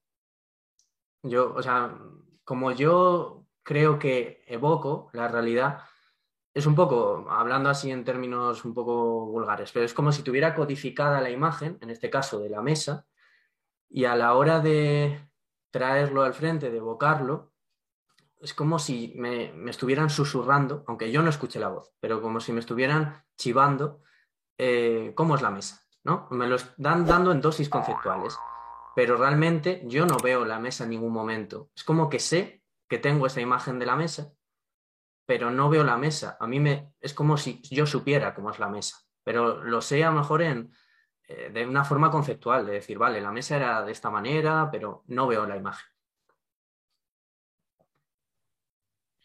yo, o sea, como yo creo que evoco la realidad, es un poco, hablando así en términos un poco vulgares, pero es como si tuviera codificada la imagen, en este caso de la mesa, y a la hora de traerlo al frente, de evocarlo, es como si me, estuvieran susurrando, aunque yo no escuche la voz, pero como si me estuvieran chivando eh, cómo es la mesa, ¿no? Me lo están dando en dosis conceptuales, pero realmente yo no veo la mesa en ningún momento. Es como que sé que tengo esa imagen de la mesa, pero no veo la mesa. A mí me, es como si yo supiera cómo es la mesa, pero lo sé a lo mejor en, eh, de una forma conceptual, de decir, vale, la mesa era de esta manera, pero no veo la imagen.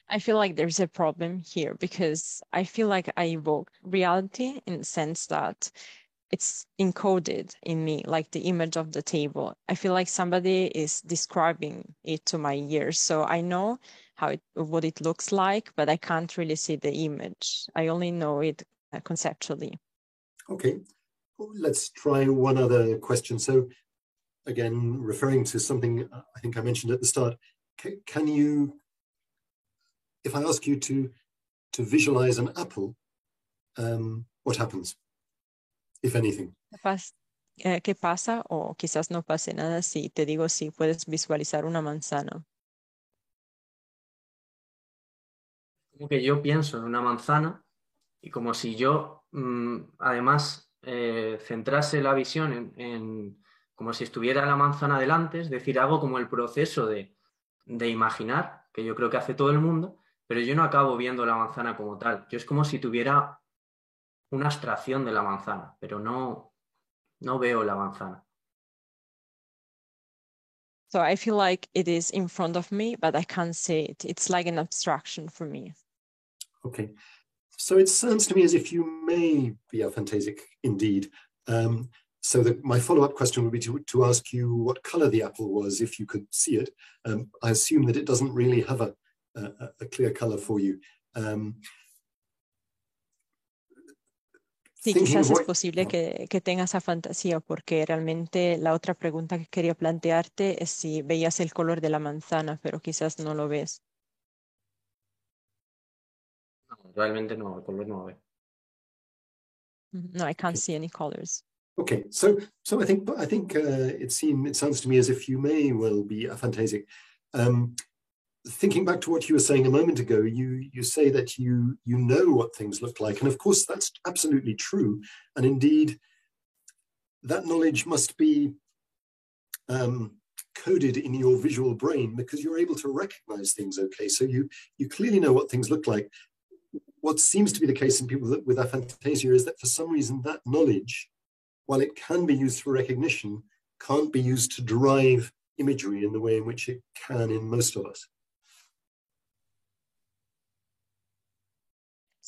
I feel like there's a problem here because I feel like I evoke reality in the sense that it's encoded in me, like the image of the table. I feel like somebody is describing it to my ears. So I know how it, what it looks like, but I can't really see the image. I only know it uh, conceptually.
Okay, let's try one other question. So again, referring to something I think I mentioned at the start, can you if I ask you to, to visualize an apple, um, what happens, if anything?
Eh, ¿Qué pasa? O quizás no pase nada si te digo si puedes visualizar una manzana.
Como que yo pienso en una manzana y como si yo, mm, además, eh, centrase la visión en, como si estuviera la manzana delante, es decir, hago como el proceso de, de imaginar, que yo creo que hace todo el mundo, pero yo no acabo viendo la manzana como tal. Yo es como si tuviera una abstracción de la manzana, pero no, no veo la manzana.
So I feel like it is in front of me, but I can't see it. It's like an abstraction for me.
Okay. So it sounds to me as if you may be aphantasic indeed. Um, so the, my follow-up question would be to, to ask you what color the apple was if you could see it. Um, I assume that it doesn't really have a, a, a clear color for you. Um,
Sí, quizás es posible que, que tengas esa fantasía, porque realmente la otra pregunta que quería plantearte es si veías el color de la manzana, pero quizás no lo ves.
No, realmente no, el color no lo veo.
No, I can't see any colors.
Okay, so so I think I think uh, it seems it sounds to me as if you may well be aphantasic. Um, thinking back to what you were saying a moment ago, you you say that you you know what things look like, and of course that's absolutely true. And indeed, that knowledge must be um, coded in your visual brain because you're able to recognize things. Okay, so you you clearly know what things look like. What seems to be the case in people with aphantasia is that for some reason that knowledge, while it can be used for recognition, can't be used to derive imagery in the way in which it can in most of us.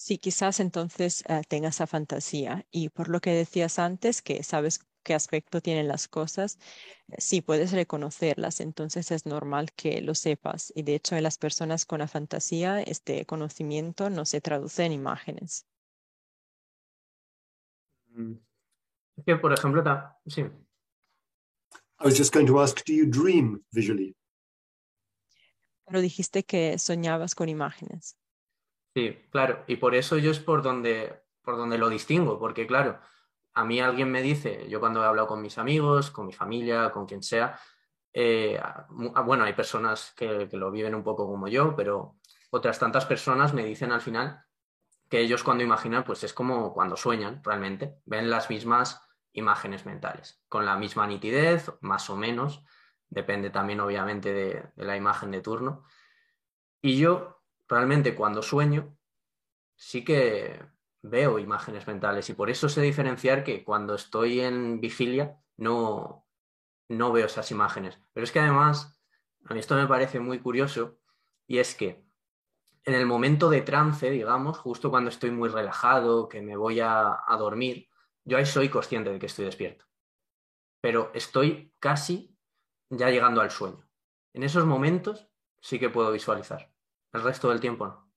Sí, quizás entonces uh, tengas esa fantasía. Y por lo que decías antes, que sabes qué aspecto tienen las cosas, eh, sí puedes reconocerlas, entonces es normal que lo sepas. Y de hecho, en las personas con la fantasía, este conocimiento no se traduce en imágenes.
Mm. Que, por ejemplo, sí.
I was just going to ask, do you dream visually?
Pero dijiste que soñabas con imágenes.
Sí, claro, y por eso yo es por donde, por donde lo distingo, porque claro, a mí alguien me dice, yo cuando he hablado con mis amigos, con mi familia, con quien sea, eh, bueno, hay personas que, lo viven un poco como yo, pero otras tantas personas me dicen al final que ellos cuando imaginan, pues es como cuando sueñan realmente, ven las mismas imágenes mentales, con la misma nitidez, más o menos, depende también obviamente de la imagen de turno. Y yo realmente cuando sueño sí que veo imágenes mentales y por eso sé diferenciar que cuando estoy en vigilia no, no veo esas imágenes. Pero es que además, a mí esto me parece muy curioso y es que en el momento de trance, digamos, justo cuando estoy muy relajado, que me voy a, a dormir, yo ahí soy consciente de que estoy despierto. Pero estoy casi ya llegando al sueño. En esos momentos sí que puedo visualizar. El resto del tiempo.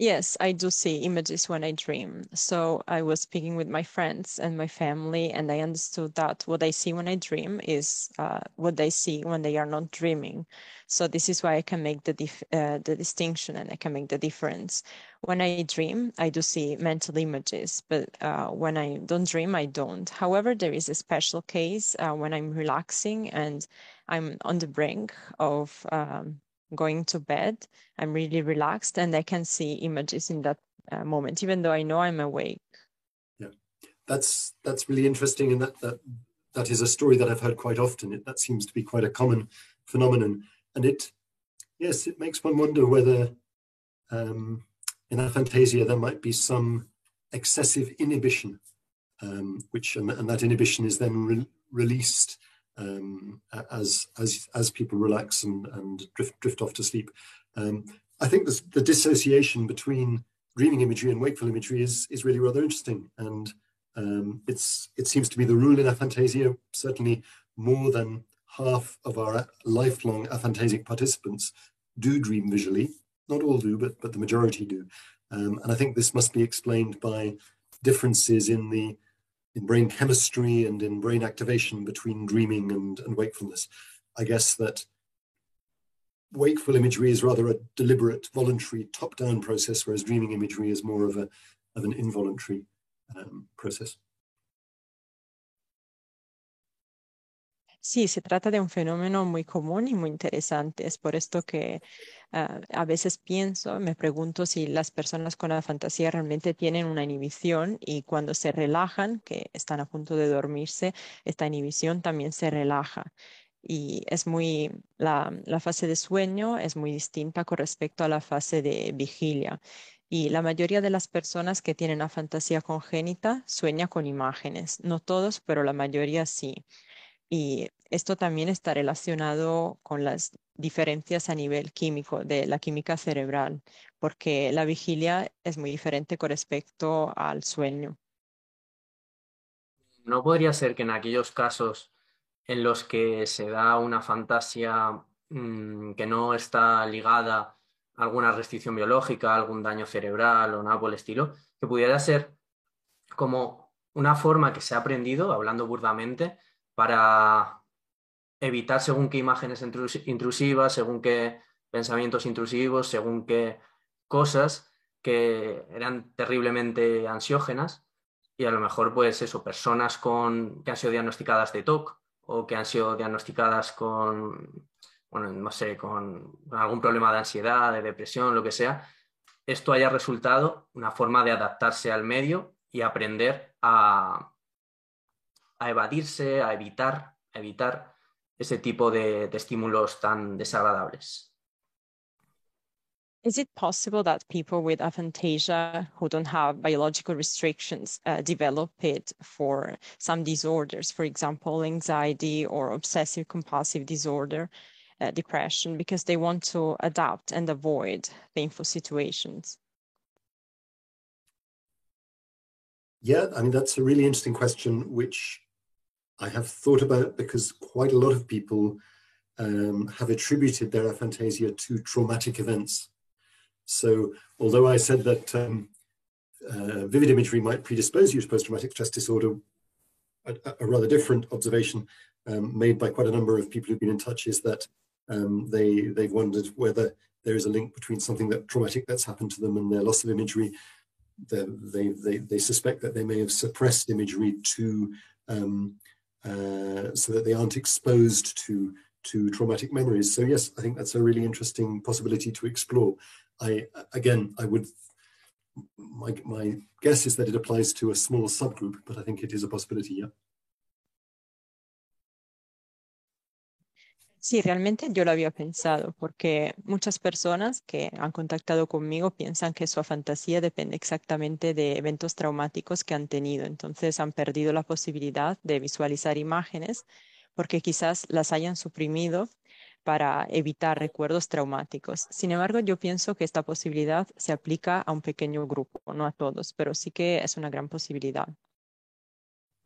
Yes, I do see images when I dream. So I was speaking with my friends and my family, and I understood that what I see when I dream is uh, what they see when they are not dreaming. So this is why I can make the uh, the distinction and I can make the difference. When I dream, I do see mental images, but uh, when I don't dream, I don't. However, there is a special case uh, when I'm relaxing and I'm on the brink of um, going to bed, I'm really relaxed and I can see images in that uh, moment, even though I know I'm awake.
Yeah, that's that's really interesting, and that that that is a story that I've heard quite often. It, that seems to be quite a common phenomenon, and it yes, it makes one wonder whether um, in aphantasia there might be some excessive inhibition, um, which and, and, that inhibition is then re released um, as as as people relax and, and drift drift off to sleep. Um, I think this, the dissociation between dreaming imagery and wakeful imagery is is really rather interesting, and um, it's it seems to be the rule in aphantasia. Certainly, more than half of our lifelong aphantasic participants do dream visually. Not all do, but but the majority do, um, and I think this must be explained by differences in the in brain chemistry and in brain activation between dreaming and, and wakefulness. I guess that wakeful imagery is rather a deliberate, voluntary, top-down process, whereas dreaming imagery is more of a of an involuntary um, process.
Sí, se trata de un fenómeno muy común y muy interesante. Es por esto que uh, a veces pienso, me pregunto si las personas con la fantasía realmente tienen una inhibición y cuando se relajan, que están a punto de dormirse, esta inhibición también se relaja. Y es muy, la, fase de sueño es muy distinta con respecto a la fase de vigilia. Y la mayoría de las personas que tienen la fantasía congénita sueña con imágenes. No todos, pero la mayoría sí. Y esto también está relacionado con las diferencias a nivel químico de la química cerebral, porque la vigilia es muy diferente con respecto al sueño.
¿No podría ser que en aquellos casos en los que se da una fantasía mmm, que no está ligada a alguna restricción biológica, algún daño cerebral o nada por el estilo, que pudiera ser como una forma que se ha aprendido, hablando burdamente, para evitar según qué imágenes intrusivas, según qué pensamientos intrusivos, según qué cosas que eran terriblemente ansiógenas. Y a lo mejor pues eso, personas con, que han sido diagnosticadas de TOC o que han sido diagnosticadas con, bueno, no sé, con algún problema de ansiedad, de depresión, lo que sea, esto haya resultado una forma de adaptarse al medio y aprender a, a evadirse, a evitar, a evitar ese tipo de, de estímulos tan desagradables.
Is it possible that people with aphantasia who don't have biological restrictions uh, develop it for some disorders, for example, anxiety or obsessive compulsive disorder, uh, depression, because they want to adapt and avoid painful situations?
Yeah, I mean, that's a really interesting question, which I have thought about because quite a lot of people um, have attributed their aphantasia to traumatic events. So although I said that um, uh, vivid imagery might predispose you to post-traumatic stress disorder, a, a rather different observation um, made by quite a number of people who've been in touch is that um, they, they've wondered whether there is a link between something that traumatic that's happened to them and their loss of imagery. They, they, they, they suspect that they may have suppressed imagery to um, uh, so that they aren't exposed to to traumatic memories. So yes, I think that's a really interesting possibility to explore. I again, I would my my guess is that it applies to a small subgroup, but I think it is a possibility. Yeah.
Sí, realmente yo lo había pensado, porque muchas personas que han contactado conmigo piensan que su fantasía depende exactamente de eventos traumáticos que han tenido. Entonces han perdido la posibilidad de visualizar imágenes porque quizás las hayan suprimido para evitar recuerdos traumáticos. Sin embargo, yo pienso que esta posibilidad se aplica a un pequeño grupo, no a todos, pero sí que es una gran posibilidad.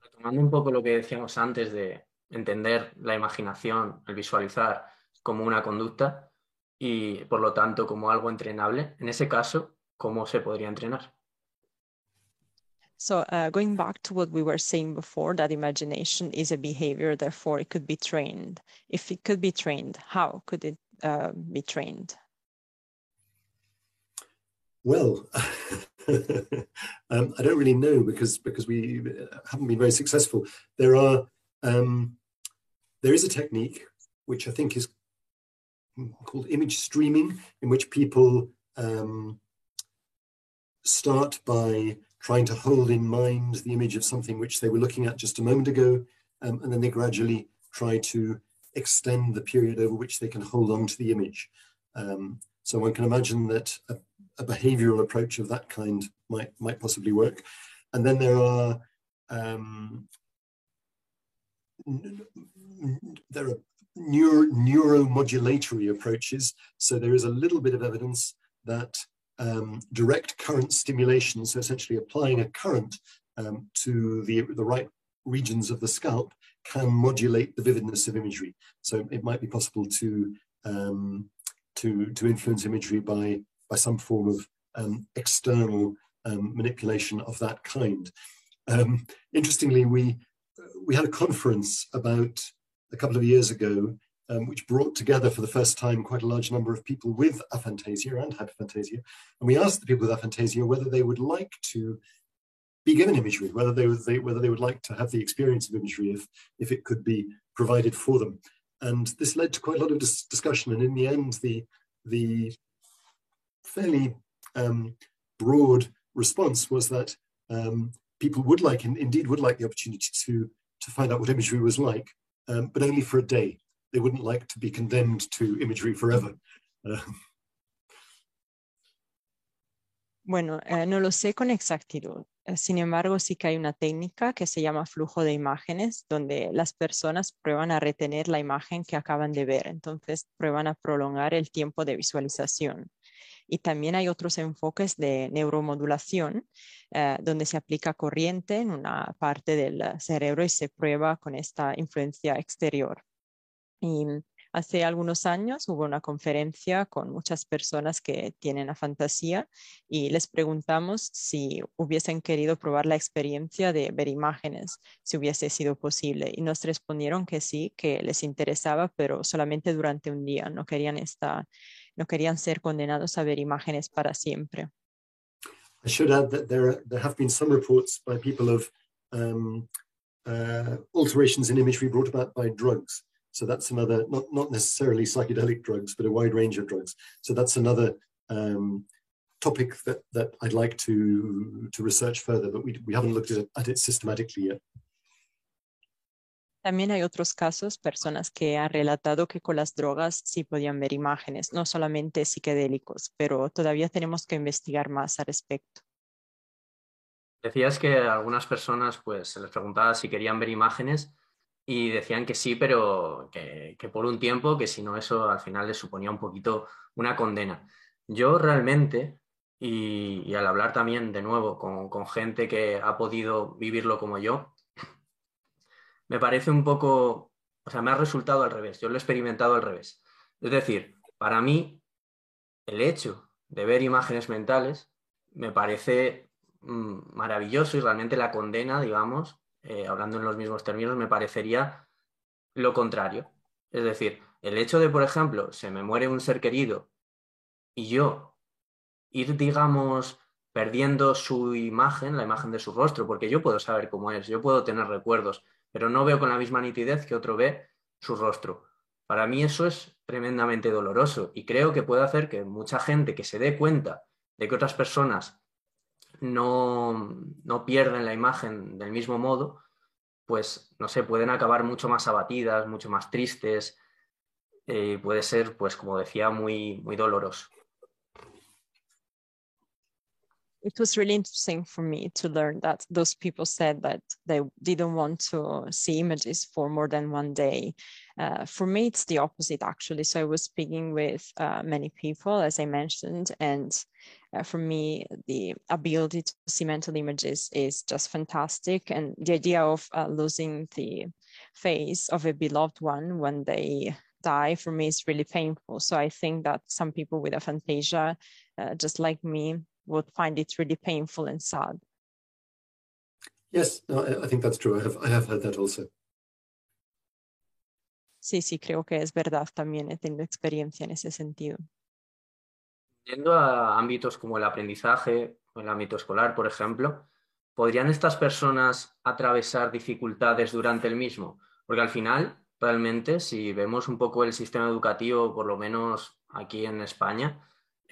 Retomando un poco lo que decíamos antes de entender la imaginación, el visualizar como una conducta y por lo tanto como algo entrenable, en ese caso, ¿cómo se podría entrenar?
So uh, going back to what we were saying before, that imagination is a behavior, therefore it could be trained. If it could be trained, how could it uh, be trained?
Well, um, I don't really know because because we haven't been very successful. There are um, there is a technique which I think is called image streaming, in which people um, start by trying to hold in mind the image of something which they were looking at just a moment ago, um, and then they gradually try to extend the period over which they can hold on to the image. Um, so one can imagine that a, a, behavioral approach of that kind might might possibly work. And then there are um, there are neuro, neuromodulatory approaches. So there is a little bit of evidence that um, direct current stimulation, so essentially applying a current um, to the, the right regions of the scalp can modulate the vividness of imagery. So it might be possible to um, to to influence imagery by by some form of um, external um, manipulation of that kind. Um, interestingly, we we had a conference about a couple of years ago, um, which brought together for the first time quite a large number of people with aphantasia and hyperphantasia. And we asked the people with aphantasia whether they would like to be given imagery, whether they, they, whether they would like to have the experience of imagery if, if it could be provided for them. And this led to quite a lot of dis discussion. And in the end, the, the fairly um, broad response was that um, people would like, and indeed would like the opportunity to, to find out what imagery was like, um, but only for a day. They wouldn't like to be condemned to imagery forever. Uh,
Bueno, eh, no lo sé con exactitud. Eh, sin embargo, sí que hay una técnica que se llama flujo de imágenes, donde las personas prueban a retener la imagen que acaban de ver. Entonces, prueban a prolongar el tiempo de visualización. Y también hay otros enfoques de neuromodulación, eh, donde se aplica corriente en una parte del cerebro y se prueba con esta influencia exterior. Y Hace algunos años hubo una conferencia con muchas personas que tienen la fantasía y les preguntamos si hubiesen querido probar la experiencia de ver imágenes, si hubiese sido posible. Y nos respondieron que sí, que les interesaba, pero solamente durante un día. No querían, estar, no querían ser condenados a ver imágenes para siempre.
I should add that there, there have been some reports by people of um, uh, alterations in imagery brought about by drugs. So that's another, not, not necessarily psychedelic drugs, but a wide range of drugs. So that's another um, topic that, that I'd like to, to research further, but we, we haven't looked at it, at it systematically yet.
También hay otros casos, personas que han relatado que con las drogas sí podían ver imágenes, no solamente psicodélicos, pero todavía tenemos que investigar más al respecto.
Decías que a algunas personas pues se les preguntaba si querían ver imágenes y decían que sí, pero que, por un tiempo, que si no eso al final les suponía un poquito una condena. Yo realmente, y, y al hablar también de nuevo con, con, gente que ha podido vivirlo como yo, me parece un poco, o sea, me ha resultado al revés, yo lo he experimentado al revés. Es decir, para mí, el hecho de ver imágenes mentales me parece mmm, maravilloso y realmente la condena, digamos, eh, hablando en los mismos términos, me parecería lo contrario. Es decir, el hecho de, por ejemplo, se me muere un ser querido y yo ir, digamos, perdiendo su imagen, la imagen de su rostro, porque yo puedo saber cómo es, yo puedo tener recuerdos, pero no veo con la misma nitidez que otro ve su rostro. Para mí eso es tremendamente doloroso y creo que puede hacer que mucha gente que se dé cuenta de que otras personas no, no pierden la imagen del mismo modo, pues no sé, pueden acabar mucho más abatidas, mucho más tristes, eh, puede ser, pues como decía, muy, muy doloroso.
It was really interesting for me to learn that those people said that they didn't want to see images for more than one day. Uh, for me, it's the opposite actually. So I was speaking with uh, many people, as I mentioned, and uh, for me, the ability to see mental images is just fantastic. And the idea of uh, losing the face of a beloved one when they die for me is really painful. So I think that some people with aphantasia, uh, just like me, would find it really painful and sad.
Yes, no, I think that's true. I have, I have heard that also.
Sí, sí, creo que es verdad. También he tenido experiencia en ese sentido.
Yendo a ámbitos como el aprendizaje o el ámbito escolar, por ejemplo, ¿podrían estas personas atravesar dificultades durante el mismo? Porque al final, realmente, si vemos un poco el sistema educativo, por lo menos aquí en España,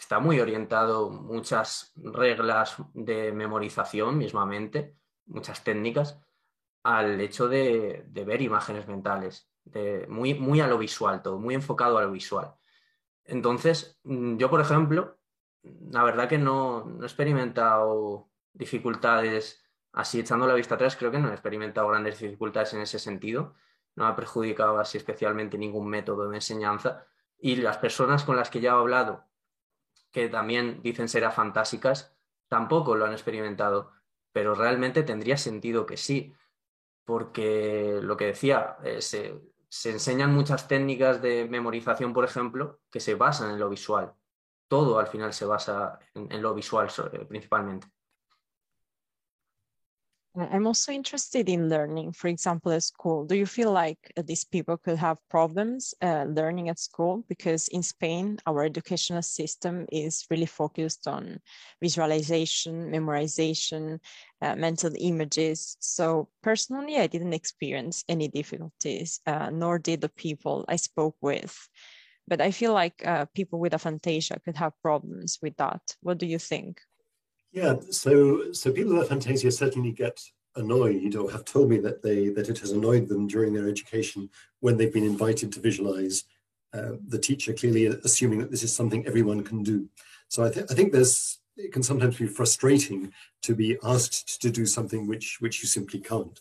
está muy orientado muchas reglas de memorización mismamente, muchas técnicas, al hecho de, ver imágenes mentales, de, muy, muy a lo visual, todo muy enfocado a lo visual. Entonces, mm, yo, por ejemplo, la verdad que no, no he experimentado dificultades así echando la vista atrás, creo que no he experimentado grandes dificultades en ese sentido, no ha perjudicado así especialmente ningún método de enseñanza y las personas con las que ya he hablado, que también dicen ser afantásicas, tampoco lo han experimentado, pero realmente tendría sentido que sí, porque lo que decía, eh, se, se enseñan muchas técnicas de memorización, por ejemplo, que se basan en lo visual. Todo al final se basa en, en lo visual principalmente.
I'm also interested in learning, for example, at school. Do you feel like uh, these people could have problems uh, learning at school? Because in Spain, our educational system is really focused on visualization, memorization, uh, mental images. So personally, I didn't experience any difficulties, uh, nor did the people I spoke with. But I feel like uh, people with aphantasia could have problems with that. What do you think?
Yeah, so so people with aphantasia certainly get annoyed or have told me that they that it has annoyed them during their education when they've been invited to visualize uh, the teacher clearly assuming that this is something everyone can do. So I, th- I think there's it can sometimes be frustrating to be asked to do something which which you simply can't.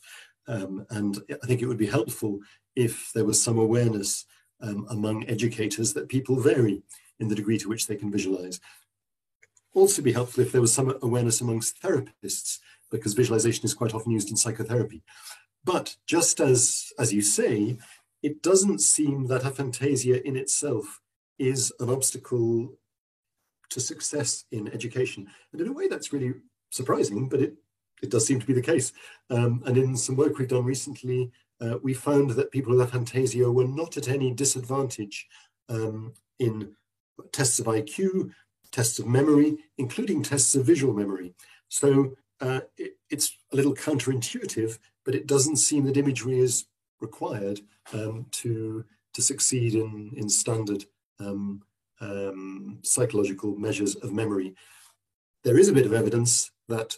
Um, and I think it would be helpful if there was some awareness um, among educators that people vary in the degree to which they can visualize also be helpful if there was some awareness amongst therapists, because visualization is quite often used in psychotherapy. But just as, as you say, it doesn't seem that aphantasia in itself is an obstacle to success in education. And in a way, that's really surprising, but it, it does seem to be the case. Um, and in some work we've done recently, uh, we found that people with aphantasia were not at any disadvantage um, in tests of IQ, tests of memory, including tests of visual memory. So uh, it, it's a little counterintuitive, but it doesn't seem that imagery is required um, to, to succeed in, in standard um, um, psychological measures of memory. There is a bit of evidence that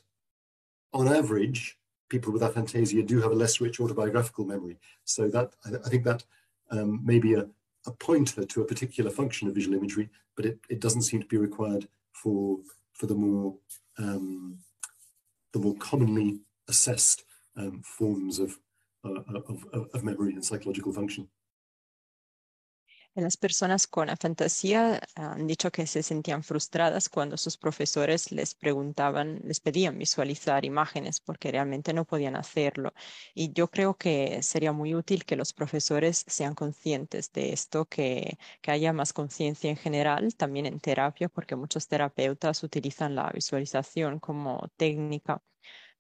on average, people with aphantasia do have a less rich autobiographical memory. So that I, I think that um, may be a, a pointer to a particular function of visual imagery, but it, it doesn't seem to be required for, for the more um, the more commonly assessed um, forms of, uh, of, of memory and psychological function.
Las personas con afantasía han dicho que se sentían frustradas cuando sus profesores les preguntaban, les pedían visualizar imágenes porque realmente no podían hacerlo. Y yo creo que sería muy útil que los profesores sean conscientes de esto, que, que haya más conciencia en general, también en terapia, porque muchos terapeutas utilizan la visualización como técnica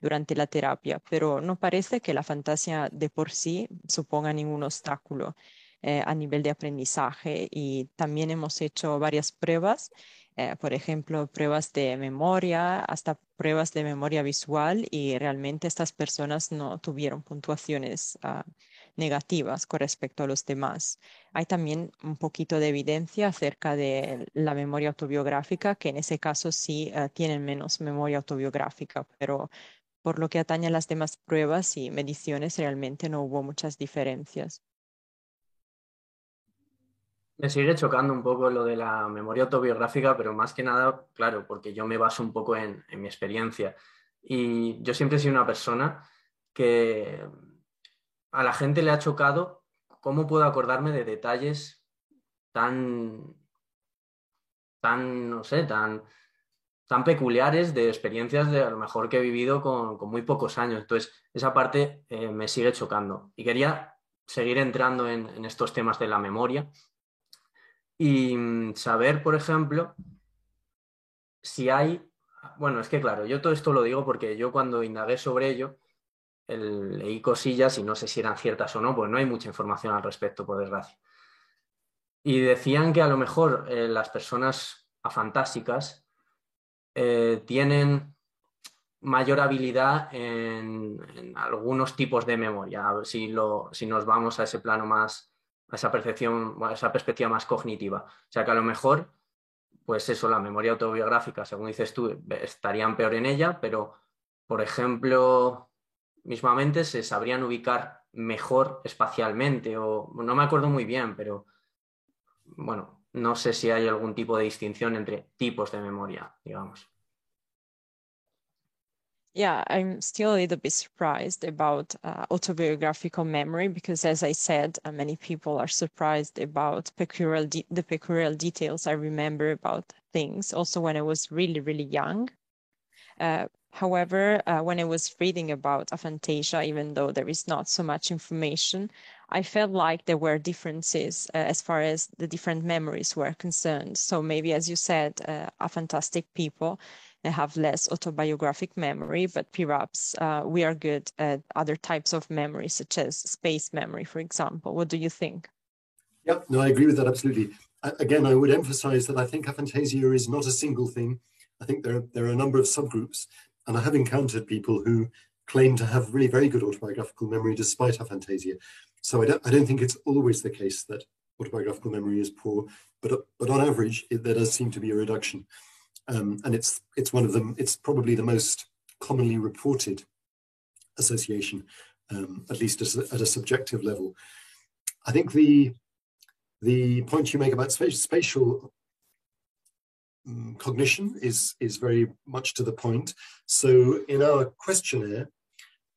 durante la terapia, pero no parece que la fantasía de por sí suponga ningún obstáculo. Eh, a nivel de aprendizaje y también hemos hecho varias pruebas, eh, por ejemplo, pruebas de memoria, hasta pruebas de memoria visual y realmente estas personas no tuvieron puntuaciones ah, negativas con respecto a los demás. Hay también un poquito de evidencia acerca de la memoria autobiográfica, que en ese caso sí eh, tienen menos memoria autobiográfica, pero por lo que atañe a las demás pruebas y mediciones, realmente no hubo muchas diferencias.
Me sigue chocando un poco lo de la memoria autobiográfica, pero más que nada, claro, porque yo me baso un poco en, mi experiencia. Y yo siempre he sido una persona que a la gente le ha chocado cómo puedo acordarme de detalles tan, tan, no sé, tan, tan peculiares de experiencias de a lo mejor que he vivido con, muy pocos años. Entonces, esa parte eh, me sigue chocando. Y quería seguir entrando en estos temas de la memoria y mm, saber, por ejemplo, si hay, bueno, es que claro, yo todo esto lo digo porque yo cuando indagué sobre ello, leí cosillas y no sé si eran ciertas o no, pues no hay mucha información al respecto, por desgracia. Y decían que a lo mejor eh, las personas afantásicas eh, tienen mayor habilidad en, algunos tipos de memoria, si, lo, si nos vamos a ese plano más, esa percepción, esa perspectiva más cognitiva. O sea que a lo mejor, pues eso, la memoria autobiográfica, según dices tú, estarían peor en ella, pero, por ejemplo, mismamente se sabrían ubicar mejor espacialmente, o no me acuerdo muy bien, pero bueno, no sé si hay algún tipo de distinción entre tipos de memoria, digamos.
Yeah, I'm still a little bit surprised about uh, autobiographical memory because, as I said, uh, many people are surprised about peculiar the peculiar details I remember about things. Also, when I was really, really young. Uh, however, uh, when I was reading about aphantasia, even though there is not so much information, I felt like there were differences uh, as far as the different memories were concerned. So maybe, as you said, uh, aphantastic people have less autobiographic memory, but perhaps uh, we are good at other types of memory, such as space memory, for example. What do you think?
Yep, no, I agree with that absolutely. Again, I would emphasize that I think aphantasia is not a single thing. I think there are, there are a number of subgroups, and I have encountered people who claim to have really very good autobiographical memory despite aphantasia. So I don't, I don't think it's always the case that autobiographical memory is poor, but but on average, it, there does seem to be a reduction, um, and it's it's one of them. It's probably the most commonly reported association, um, at least at a subjective level. I think the the point you make about spatial um, cognition is is very much to the point. So in our questionnaire,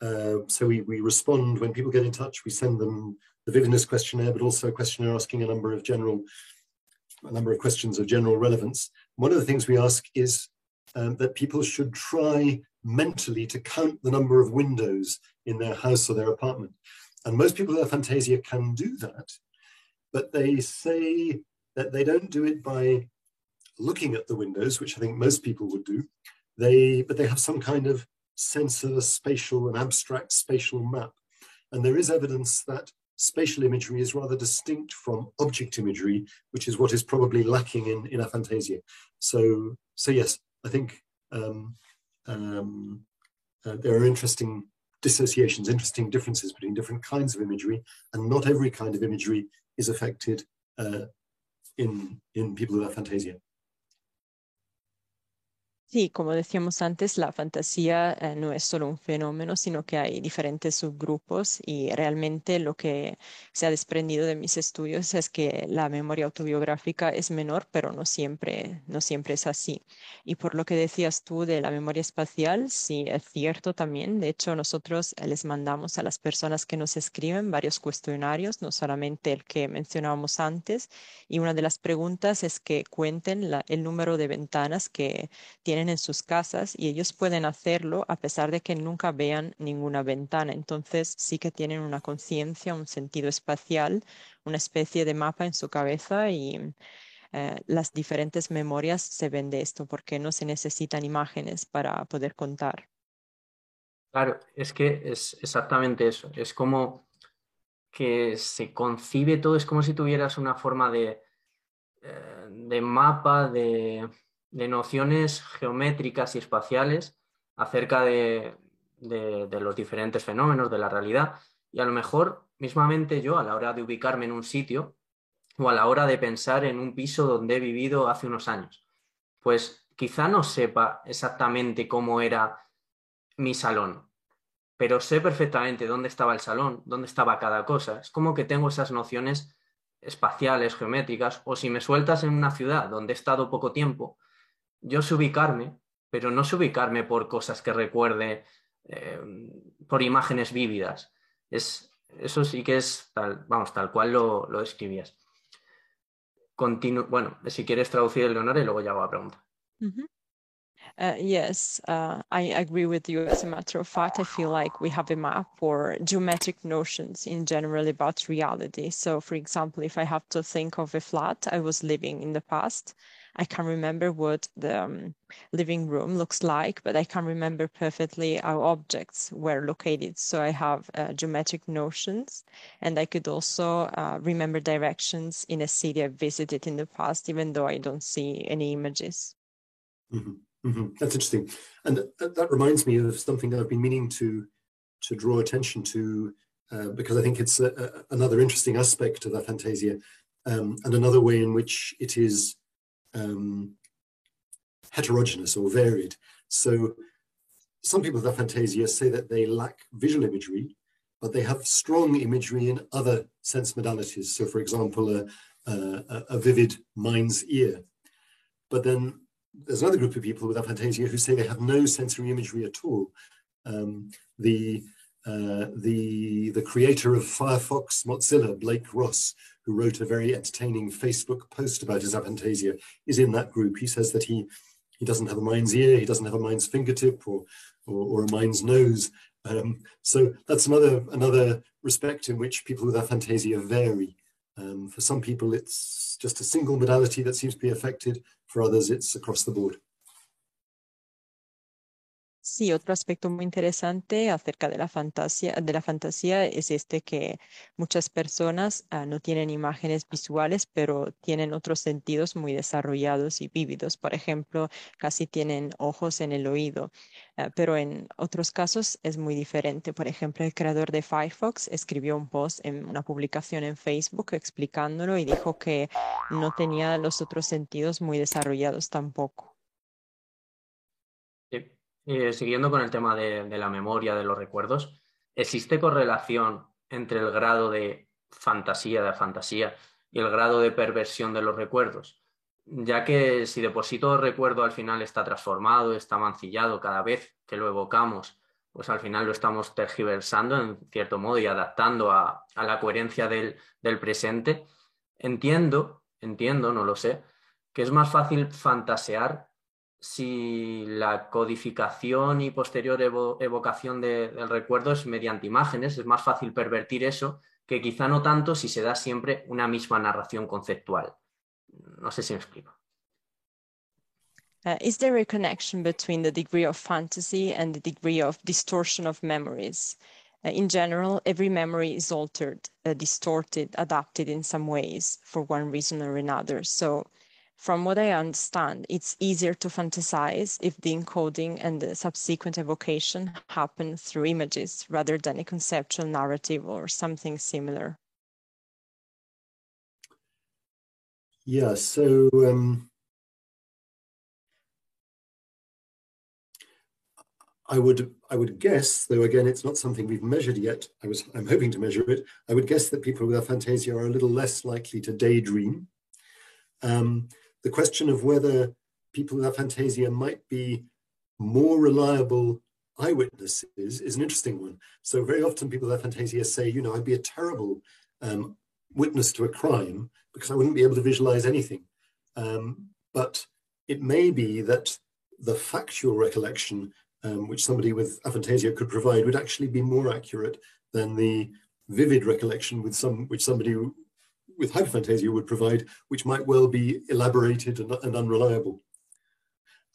uh, so we, we respond when people get in touch, we send them the vividness questionnaire, but also a questionnaire asking a number of general, a number of questions of general relevance. One of the things we ask is um, that people should try mentally to count the number of windows in their house or their apartment. And most people with aphantasia can do that, but they say that they don't do it by looking at the windows, which I think most people would do. They, but they have some kind of sense of a spatial, an abstract spatial map. And there is evidence that spatial imagery is rather distinct from object imagery, which is what is probably lacking in, in aphantasia. So, so yes, I think um, um, uh, there are interesting dissociations, interesting differences between different kinds of imagery, and not every kind of imagery is affected uh, in, in people with aphantasia.
Sí, como decíamos antes, la fantasía eh, no es solo un fenómeno, sino que hay diferentes subgrupos y realmente lo que se ha desprendido de mis estudios es que la memoria autobiográfica es menor, pero no siempre, no siempre es así. Y por lo que decías tú de la memoria espacial, sí, es cierto también. De hecho, nosotros les mandamos a las personas que nos escriben varios cuestionarios, no solamente el que mencionábamos antes, y una de las preguntas es que cuenten el número de ventanas que tienen en sus casas y ellos pueden hacerlo a pesar de que nunca vean ninguna ventana. Entonces sí que tienen una conciencia, un sentido espacial, una especie de mapa en su cabeza y eh, las diferentes memorias se ven de esto porque no se necesitan imágenes para poder contar.
Claro, es que es exactamente eso. Es como que se concibe todo, es como si tuvieras una forma de, eh, de mapa, de, de nociones geométricas y espaciales acerca de, los diferentes fenómenos de la realidad y a lo mejor mismamente yo a la hora de ubicarme en un sitio o a la hora de pensar en un piso donde he vivido hace unos años, pues quizá no sepa exactamente cómo era mi salón, pero sé perfectamente dónde estaba el salón, dónde estaba cada cosa. Es como que tengo esas nociones espaciales, geométricas, o si me sueltas en una ciudad donde he estado poco tiempo, yo sé ubicarme, pero no sé ubicarme por cosas que recuerde, eh, por imágenes vívidas. Es, eso sí que es tal, vamos, tal cual lo, lo describías. bueno, si quieres traducir el honor y luego ya hago la pregunta.
Uh, yes, uh, I agree with you. As a matter of fact, I feel like we have a map for geometric notions in general about reality. So, for example, if I have to think of a flat I was living in the past, I can't remember what the um, living room looks like, but I can remember perfectly how objects were located. So I have uh, geometric notions, and I could also uh, remember directions in a city I've visited in the past, even though I don't see any images.
Mm-hmm. Mm-hmm. That's interesting, and th- that reminds me of something that I've been meaning to to draw attention to uh, because I think it's a, a, another interesting aspect of aphantasia, um, and another way in which it is um, heterogeneous or varied. So some people with aphantasia say that they lack visual imagery, but they have strong imagery in other sense modalities. So for example, a, a, a vivid mind's ear. But then there's another group of people with aphantasia who say they have no sensory imagery at all. Um, the uh, the the creator of Firefox Mozilla, Blake Ross, who wrote a very entertaining Facebook post about his aphantasia, is in that group. He says that he he doesn't have a mind's ear, he doesn't have a mind's fingertip or or, or a mind's nose. Um, so that's another another respect in which people with aphantasia vary. Um, for some people, it's just a single modality that seems to be affected. For others, it's across the board.
Sí, otro aspecto muy interesante acerca de la fantasía, de la fantasía es este que muchas personas ah, no tienen imágenes visuales, pero tienen otros sentidos muy desarrollados y vívidos. Por ejemplo, casi tienen ojos en el oído, ah, pero en otros casos es muy diferente. Por ejemplo, el creador de Firefox escribió un post en una publicación en Facebook explicándolo y dijo que no tenía los otros sentidos muy desarrollados tampoco.
Eh, siguiendo con el tema de, la memoria, de los recuerdos, ¿existe correlación entre el grado de fantasía, de fantasía, y el grado de perversión de los recuerdos? Ya que si de por sí todo recuerdo al final está transformado, está mancillado cada vez que lo evocamos, pues al final lo estamos tergiversando en cierto modo y adaptando a, la coherencia del, del presente. Entiendo, entiendo, no lo sé, que es más fácil fantasear si la codificación y posterior evocación del recuerdo es mediante imágenes, es más fácil pervertir eso que quizá no tanto si se da siempre una misma narración conceptual. No sé si me explico.
Uh, is there a connection between the degree of fantasy and the degree of distortion of memories? Uh, in general, every memory is altered, uh, distorted, adapted in some ways for one reason or another. So from what I understand, it's easier to fantasize if the encoding and the subsequent evocation happen through images rather than a conceptual narrative or something similar.
Yeah, so um, I would I would guess, though again it's not something we've measured yet. I was I'm hoping to measure it. I would guess that people with a aphantasia are a little less likely to daydream. Um, the question of whether people with aphantasia might be more reliable eyewitnesses is an interesting one. So very often people with aphantasia say, you know, I'd be a terrible um, witness to a crime because I wouldn't be able to visualize anything. Um, but it may be that the factual recollection um, which somebody with aphantasia could provide would actually be more accurate than the vivid recollection with some which somebody with hyperphantasia would provide, which might well be elaborated and, and unreliable.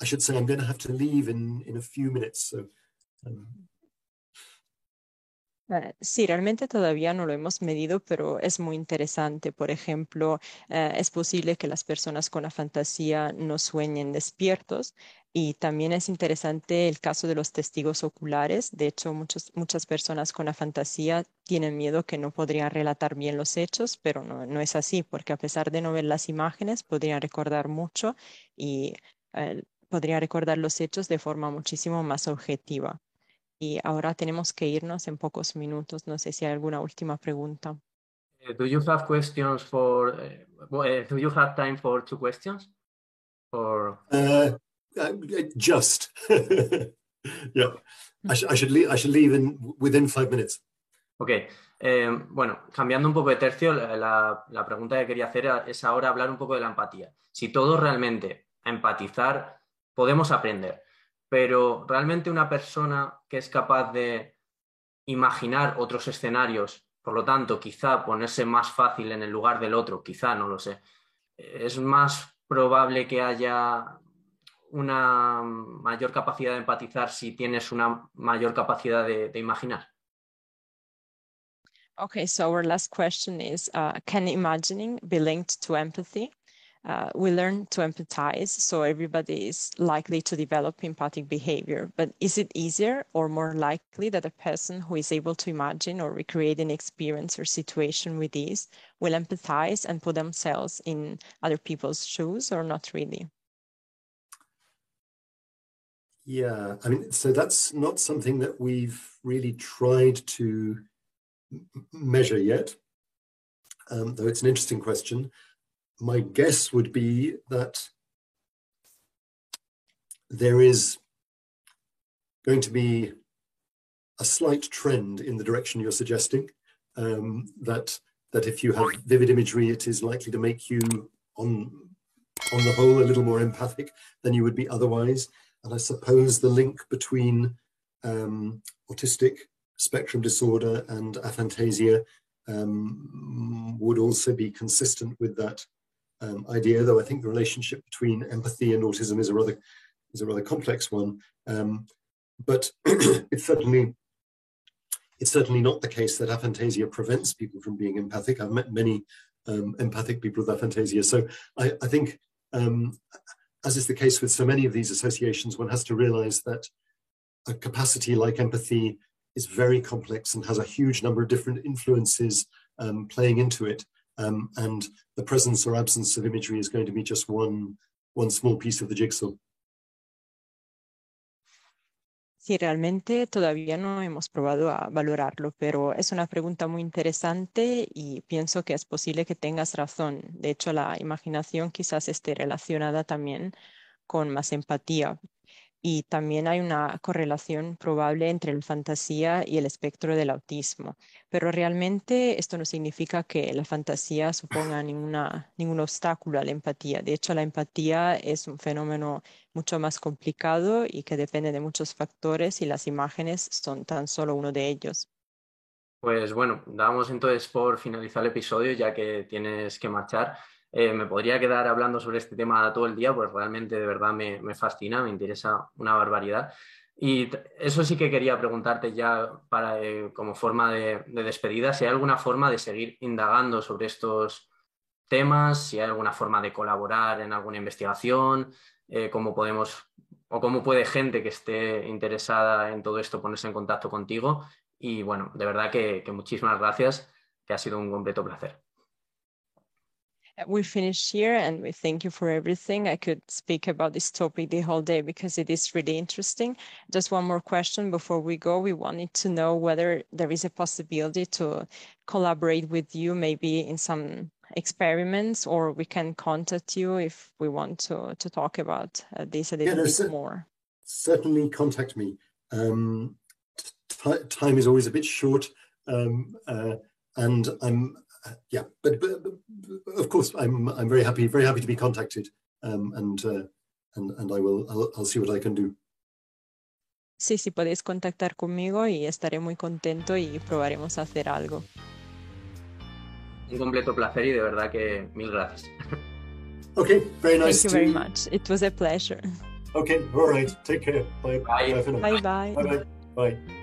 I should say I'm going to have to leave in, in a few minutes. So, um,
Eh, sí, realmente todavía no lo hemos medido, pero es muy interesante. Por ejemplo, eh, es posible que las personas con la fantasía no sueñen despiertos y también es interesante el caso de los testigos oculares. De hecho, muchas personas con la fantasía tienen miedo que no podrían relatar bien los hechos, pero no, no es así, porque a pesar de no ver las imágenes, podrían recordar mucho y eh, podrían recordar los hechos de forma muchísimo más objetiva. y ahora tenemos que irnos en pocos minutos. No sé si hay alguna última pregunta.
Uh, do you have questions for? Uh, do you have time for two questions? Or
uh, just yeah, I, sh I, should leave. I should leave in within five minutes.
Ok, eh, bueno, cambiando un poco de tercio, la, la, pregunta que quería hacer es ahora hablar un poco de la empatía. Si todos realmente a empatizar podemos aprender, pero realmente una persona que es capaz de imaginar otros escenarios, por lo tanto, quizá ponerse más fácil en el lugar del otro, quizá, no lo sé, es más probable que haya una mayor capacidad de empatizar si tienes una mayor capacidad de, de imaginar.
Okay, so our last question is, uh, can imagining be linked to empathy? uh, we learn to empathize, so everybody is likely to develop empathic behavior. But is it easier or more likely that a person who is able to imagine or recreate an experience or situation with ease will empathize and put themselves in other people's shoes, or not really?
Yeah, I mean, so that's not something that we've really tried to measure yet, um, though it's an interesting question my guess would be that there is going to be a slight trend in the direction you're suggesting. Um, that that if you have vivid imagery, it is likely to make you, on on the whole, a little more empathic than you would be otherwise. And I suppose the link between um, autistic spectrum disorder and aphantasia um, would also be consistent with that um, idea, though I think the relationship between empathy and autism is a rather is a rather complex one. Um, but it's certainly it's certainly not the case that aphantasia prevents people from being empathic. I've met many um, empathic people with aphantasia. So I, I think, um, as is the case with so many of these associations, one has to realize that a capacity like empathy is very complex and has a huge number of different influences um, playing into it. Um, and the presence or absence of imagery is going to be just one, one small piece of the jigsaw.
Sí, realmente todavía no hemos probado a valorarlo, pero es una pregunta muy interesante y pienso que es posible que tengas razón. De hecho, la imaginación quizás esté relacionada también con más empatía, y también hay una correlación probable entre la fantasía y el espectro del autismo. Pero realmente esto no significa que la fantasía suponga ninguna, ningún obstáculo a la empatía. De hecho, la empatía es un fenómeno mucho más complicado y que depende de muchos factores y las imágenes son tan solo uno de ellos.
Pues bueno, damos entonces por finalizar el episodio ya que tienes que marchar. Eh, me podría quedar hablando sobre este tema todo el día, pues realmente de verdad me, fascina, me interesa una barbaridad. Y eso sí que quería preguntarte ya para, eh, como forma de, despedida, si hay alguna forma de seguir indagando sobre estos temas, si hay alguna forma de colaborar en alguna investigación, eh, cómo podemos o cómo puede gente que esté interesada en todo esto ponerse en contacto contigo. Y bueno, de verdad que muchísimas gracias, que ha sido un completo placer.
We finish here and we thank you for everything. I could speak about this topic the whole day because it is really interesting. Just one more question before we go. We wanted to know whether there is a possibility to collaborate with you, maybe in some experiments, or we can contact you if we want to, to talk about uh, this a little yeah, bit more.
Certainly contact me. Um, time is always a bit short. Um, uh, and I'm yeah, but, but, but, of course, I'm I'm very happy, very happy to be contacted, um, and uh, and and I will I'll, I'll see what I can do.
Sí, sí, podéis contactar conmigo y estaré muy contento y probaremos a hacer algo.
Un completo placer y de verdad que mil gracias.
Okay, very nice.
Thank you very much. It was a pleasure.
Okay, all right. Take care. Bye.
Bye.
Bye. Bye.
Bye. Bye. Bye.